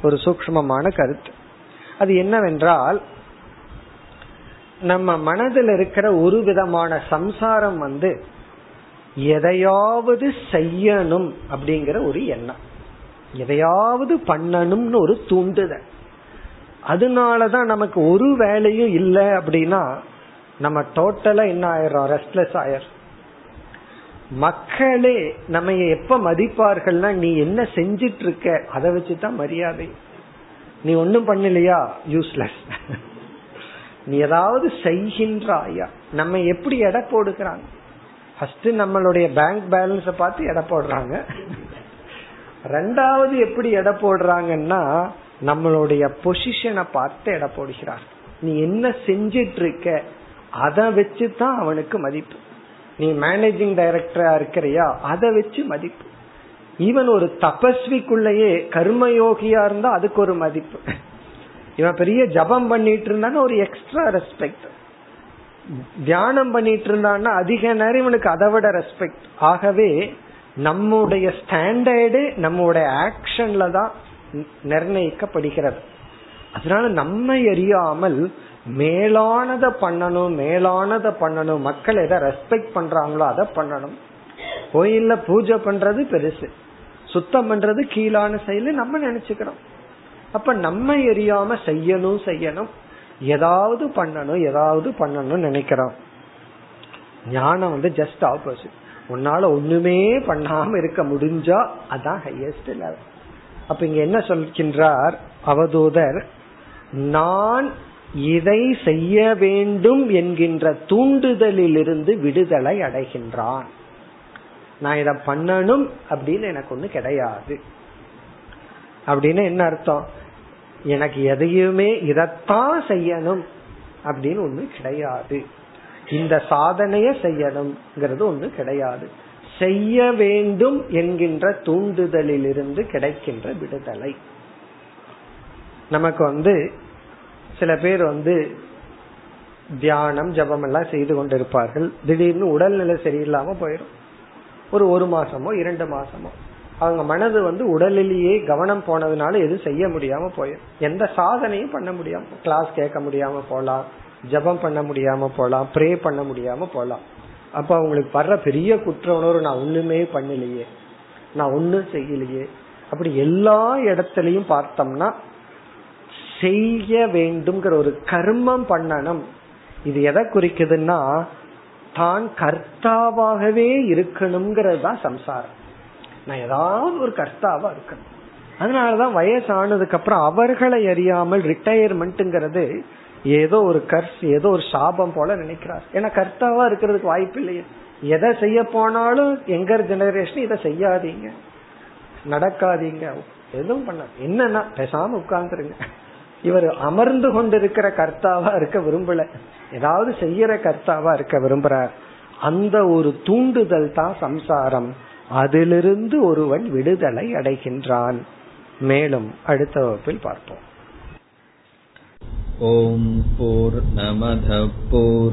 ஒரு சூக்மமான கருத்து. அது என்னவென்றால் நம்ம மனதில் இருக்கிற ஒரு விதமான சம்சாரம் வந்து எதையாவது செய்யணும் அப்படிங்கிற ஒரு எண்ணம். எதையாவது பண்ணணும்னு ஒரு தூண்டுதல். அதனாலதான் நமக்கு ஒரு வேலையும் இல்லை அப்படின்னா நம்ம டோட்டலா என்ன ஆயிரும் ரெஸ்ட்லெஸ் ஆயிரும் மக்களே நம்ம எப்ப மதிப்பார்கள்னா நீ என்ன செஞ்சிட்டு இருக்க அதை வச்சுதான் மரியாதை. நீ ஒன்னும் பண்ணலையா? யூஸ்லெஸ் [laughs] நீ ஏதாவது செய்கின்றாயா? நம்ம எப்படி எடை போடுக்கிறாங்க ஃபர்ஸ்ட் நம்மளுடைய பேங்க் பேலன்ஸ பார்த்து எடை போடுறாங்க. ரெண்டாவது எப்படி எடை போடுறாங்கன்னா நம்மளுடைய பொசிஷனை பார்த்து எடை போடுகிறார். நீ என்ன செஞ்சிட்டு இருக்க அதை வச்சு தான் அவனுக்கு மதிப்பு. நீ மேனேஜிங் டைரக்டரா இருக்கிறியா? அதை வச்சு மதிப்பு. ஈவன் ஒரு தபஸ்விக்குள்ளேயே கர்மயோகியா இருந்தா அதுக்கு ஒரு மதிப்பு. இவன் பெரிய ஜபம் பண்ணிட்டு இருந்தான்னா ஒரு எக்ஸ்ட்ரா ரெஸ்பெக்ட் தியானம் பண்ணிட்டு இருந்தான்னா அதிக நேரம் இவனுக்கு அதை விட ரெஸ்பெக்ட் ஆகவே நம்முடைய ஸ்டாண்டர்டு நம்முடைய ஆக்ஷன்ல தான் நிர்ணயிக்கப்படுகிறது. அதனால நம்மை அறியாமல் மேலானத பண்ணணும் மேலானத பண்ணணும். மக்கள் எதை ரெஸ்பெக்ட் பண்றாங்களோ அதை பண்ணணும். கோயில்ல பூஜை பண்றது பெருசு. சுத்தம் பண்றது கீழான செயல் நம்ம நினைச்சுக்கிறோம். அப்ப நம்ம எரியாம செய்யணும் செய்யணும். ஏதாவது பண்ணணும் ஏதாவது பண்ணணும் நினைக்கிறோம். ஞானம் வந்து ஜஸ்ட் ஆப்போசிட் உன்னால ஒண்ணுமே பண்ணாம இருக்க முடிஞ்சா அதான் ஹையஸ்ட் லெவல் அப்ப இங்க என்ன சொல்கின்றார் அவதூதர்? நான் இதை செய்ய வேண்டும் என்கின்ற தூண்டுதலிலிருந்து விடுதலை அடைகின்றான். நான் இதை பண்ணணும் அப்படின்னு எனக்கு ஒண்ணு கிடையாது. அப்படின்னு என்ன அர்த்தம்? எனக்கு எதையுமே இதத்தான் செய்யணும் அப்படின்னு ஒண்ணு கிடையாது. இந்த சாதனைய செய்யணும்ங்கிறது ஒண்ணு கிடையாது. செய்ய வேண்டும் என்கின்ற தூண்டுதலிலிருந்து கிடைக்கின்ற விடுதலை. நமக்கு வந்து சில பேர் வந்து தியானம் ஜபம் எல்லாம் செய்து கொண்டிருப்பார்கள். திடீர்னு உடல்நிலை சரியில்லாம போயிடும் ஒரு ஒரு மாசமோ இரண்டு மாசமோ. அவங்க மனது வந்து உடலிலேயே கவனம் போனதுனால எதுவும் செய்ய முடியாம போயிடும் எந்த சாதனையும் பண்ண முடியாம கிளாஸ் கேட்க முடியாம போலாம் ஜபம் பண்ண முடியாம போலாம் ப்ரே பண்ண முடியாம போலாம். அப்ப அவங்களுக்கு வர்ற பெரிய குற்ற உணர்வு நான் ஒண்ணுமே பண்ணலையே நான் ஒண்ணும் செய்யலையே. அப்படி எல்லா இடத்துலயும் பார்த்தோம்னா செய்ய வேண்டும்ங்கிற ஒரு கர்மம் பண்ணணும். இது எதை குறிக்குதுன்னா தான் கர்த்தாவாகவே இருக்கணுங்கிறது தான் சம்சாரம். நான் ஏதாவது ஒரு கர்த்தாவா இருக்கணும். அதனாலதான் வயசானதுக்கு அப்புறம் அவர்களை அறியாமல் ரிட்டையர்மெண்ட்ங்கிறது ஏதோ ஒரு கர்ஸ் ஏதோ ஒரு சாபம் போல நினைக்கிறார். ஏன்னா கர்த்தாவா இருக்கிறதுக்கு வாய்ப்பு இல்லையே. எதை செய்ய போனாலும் எங்கர் ஜெனரேஷன் இதை செய்யாதீங்க. நடக்காதீங்க. எதுவும் பண்ண என்னன்னா பேசாம உட்கார்ந்துருங்க. இவர் அமர்ந்து கொண்டிருக்கிற கர்த்தாவா இருக்க விரும்பல. ஏதாவது செய்யற கர்த்தாவா இருக்க விரும்புறார். அந்த ஒரு தூண்டுதல் தான் சம்சாரம். அதிலிருந்து ஒருவன் விடுதலை அடைகின்றான். மேலும் அடுத்த வகுப்பில் பார்ப்போம். ஓம் போர் நமத போர்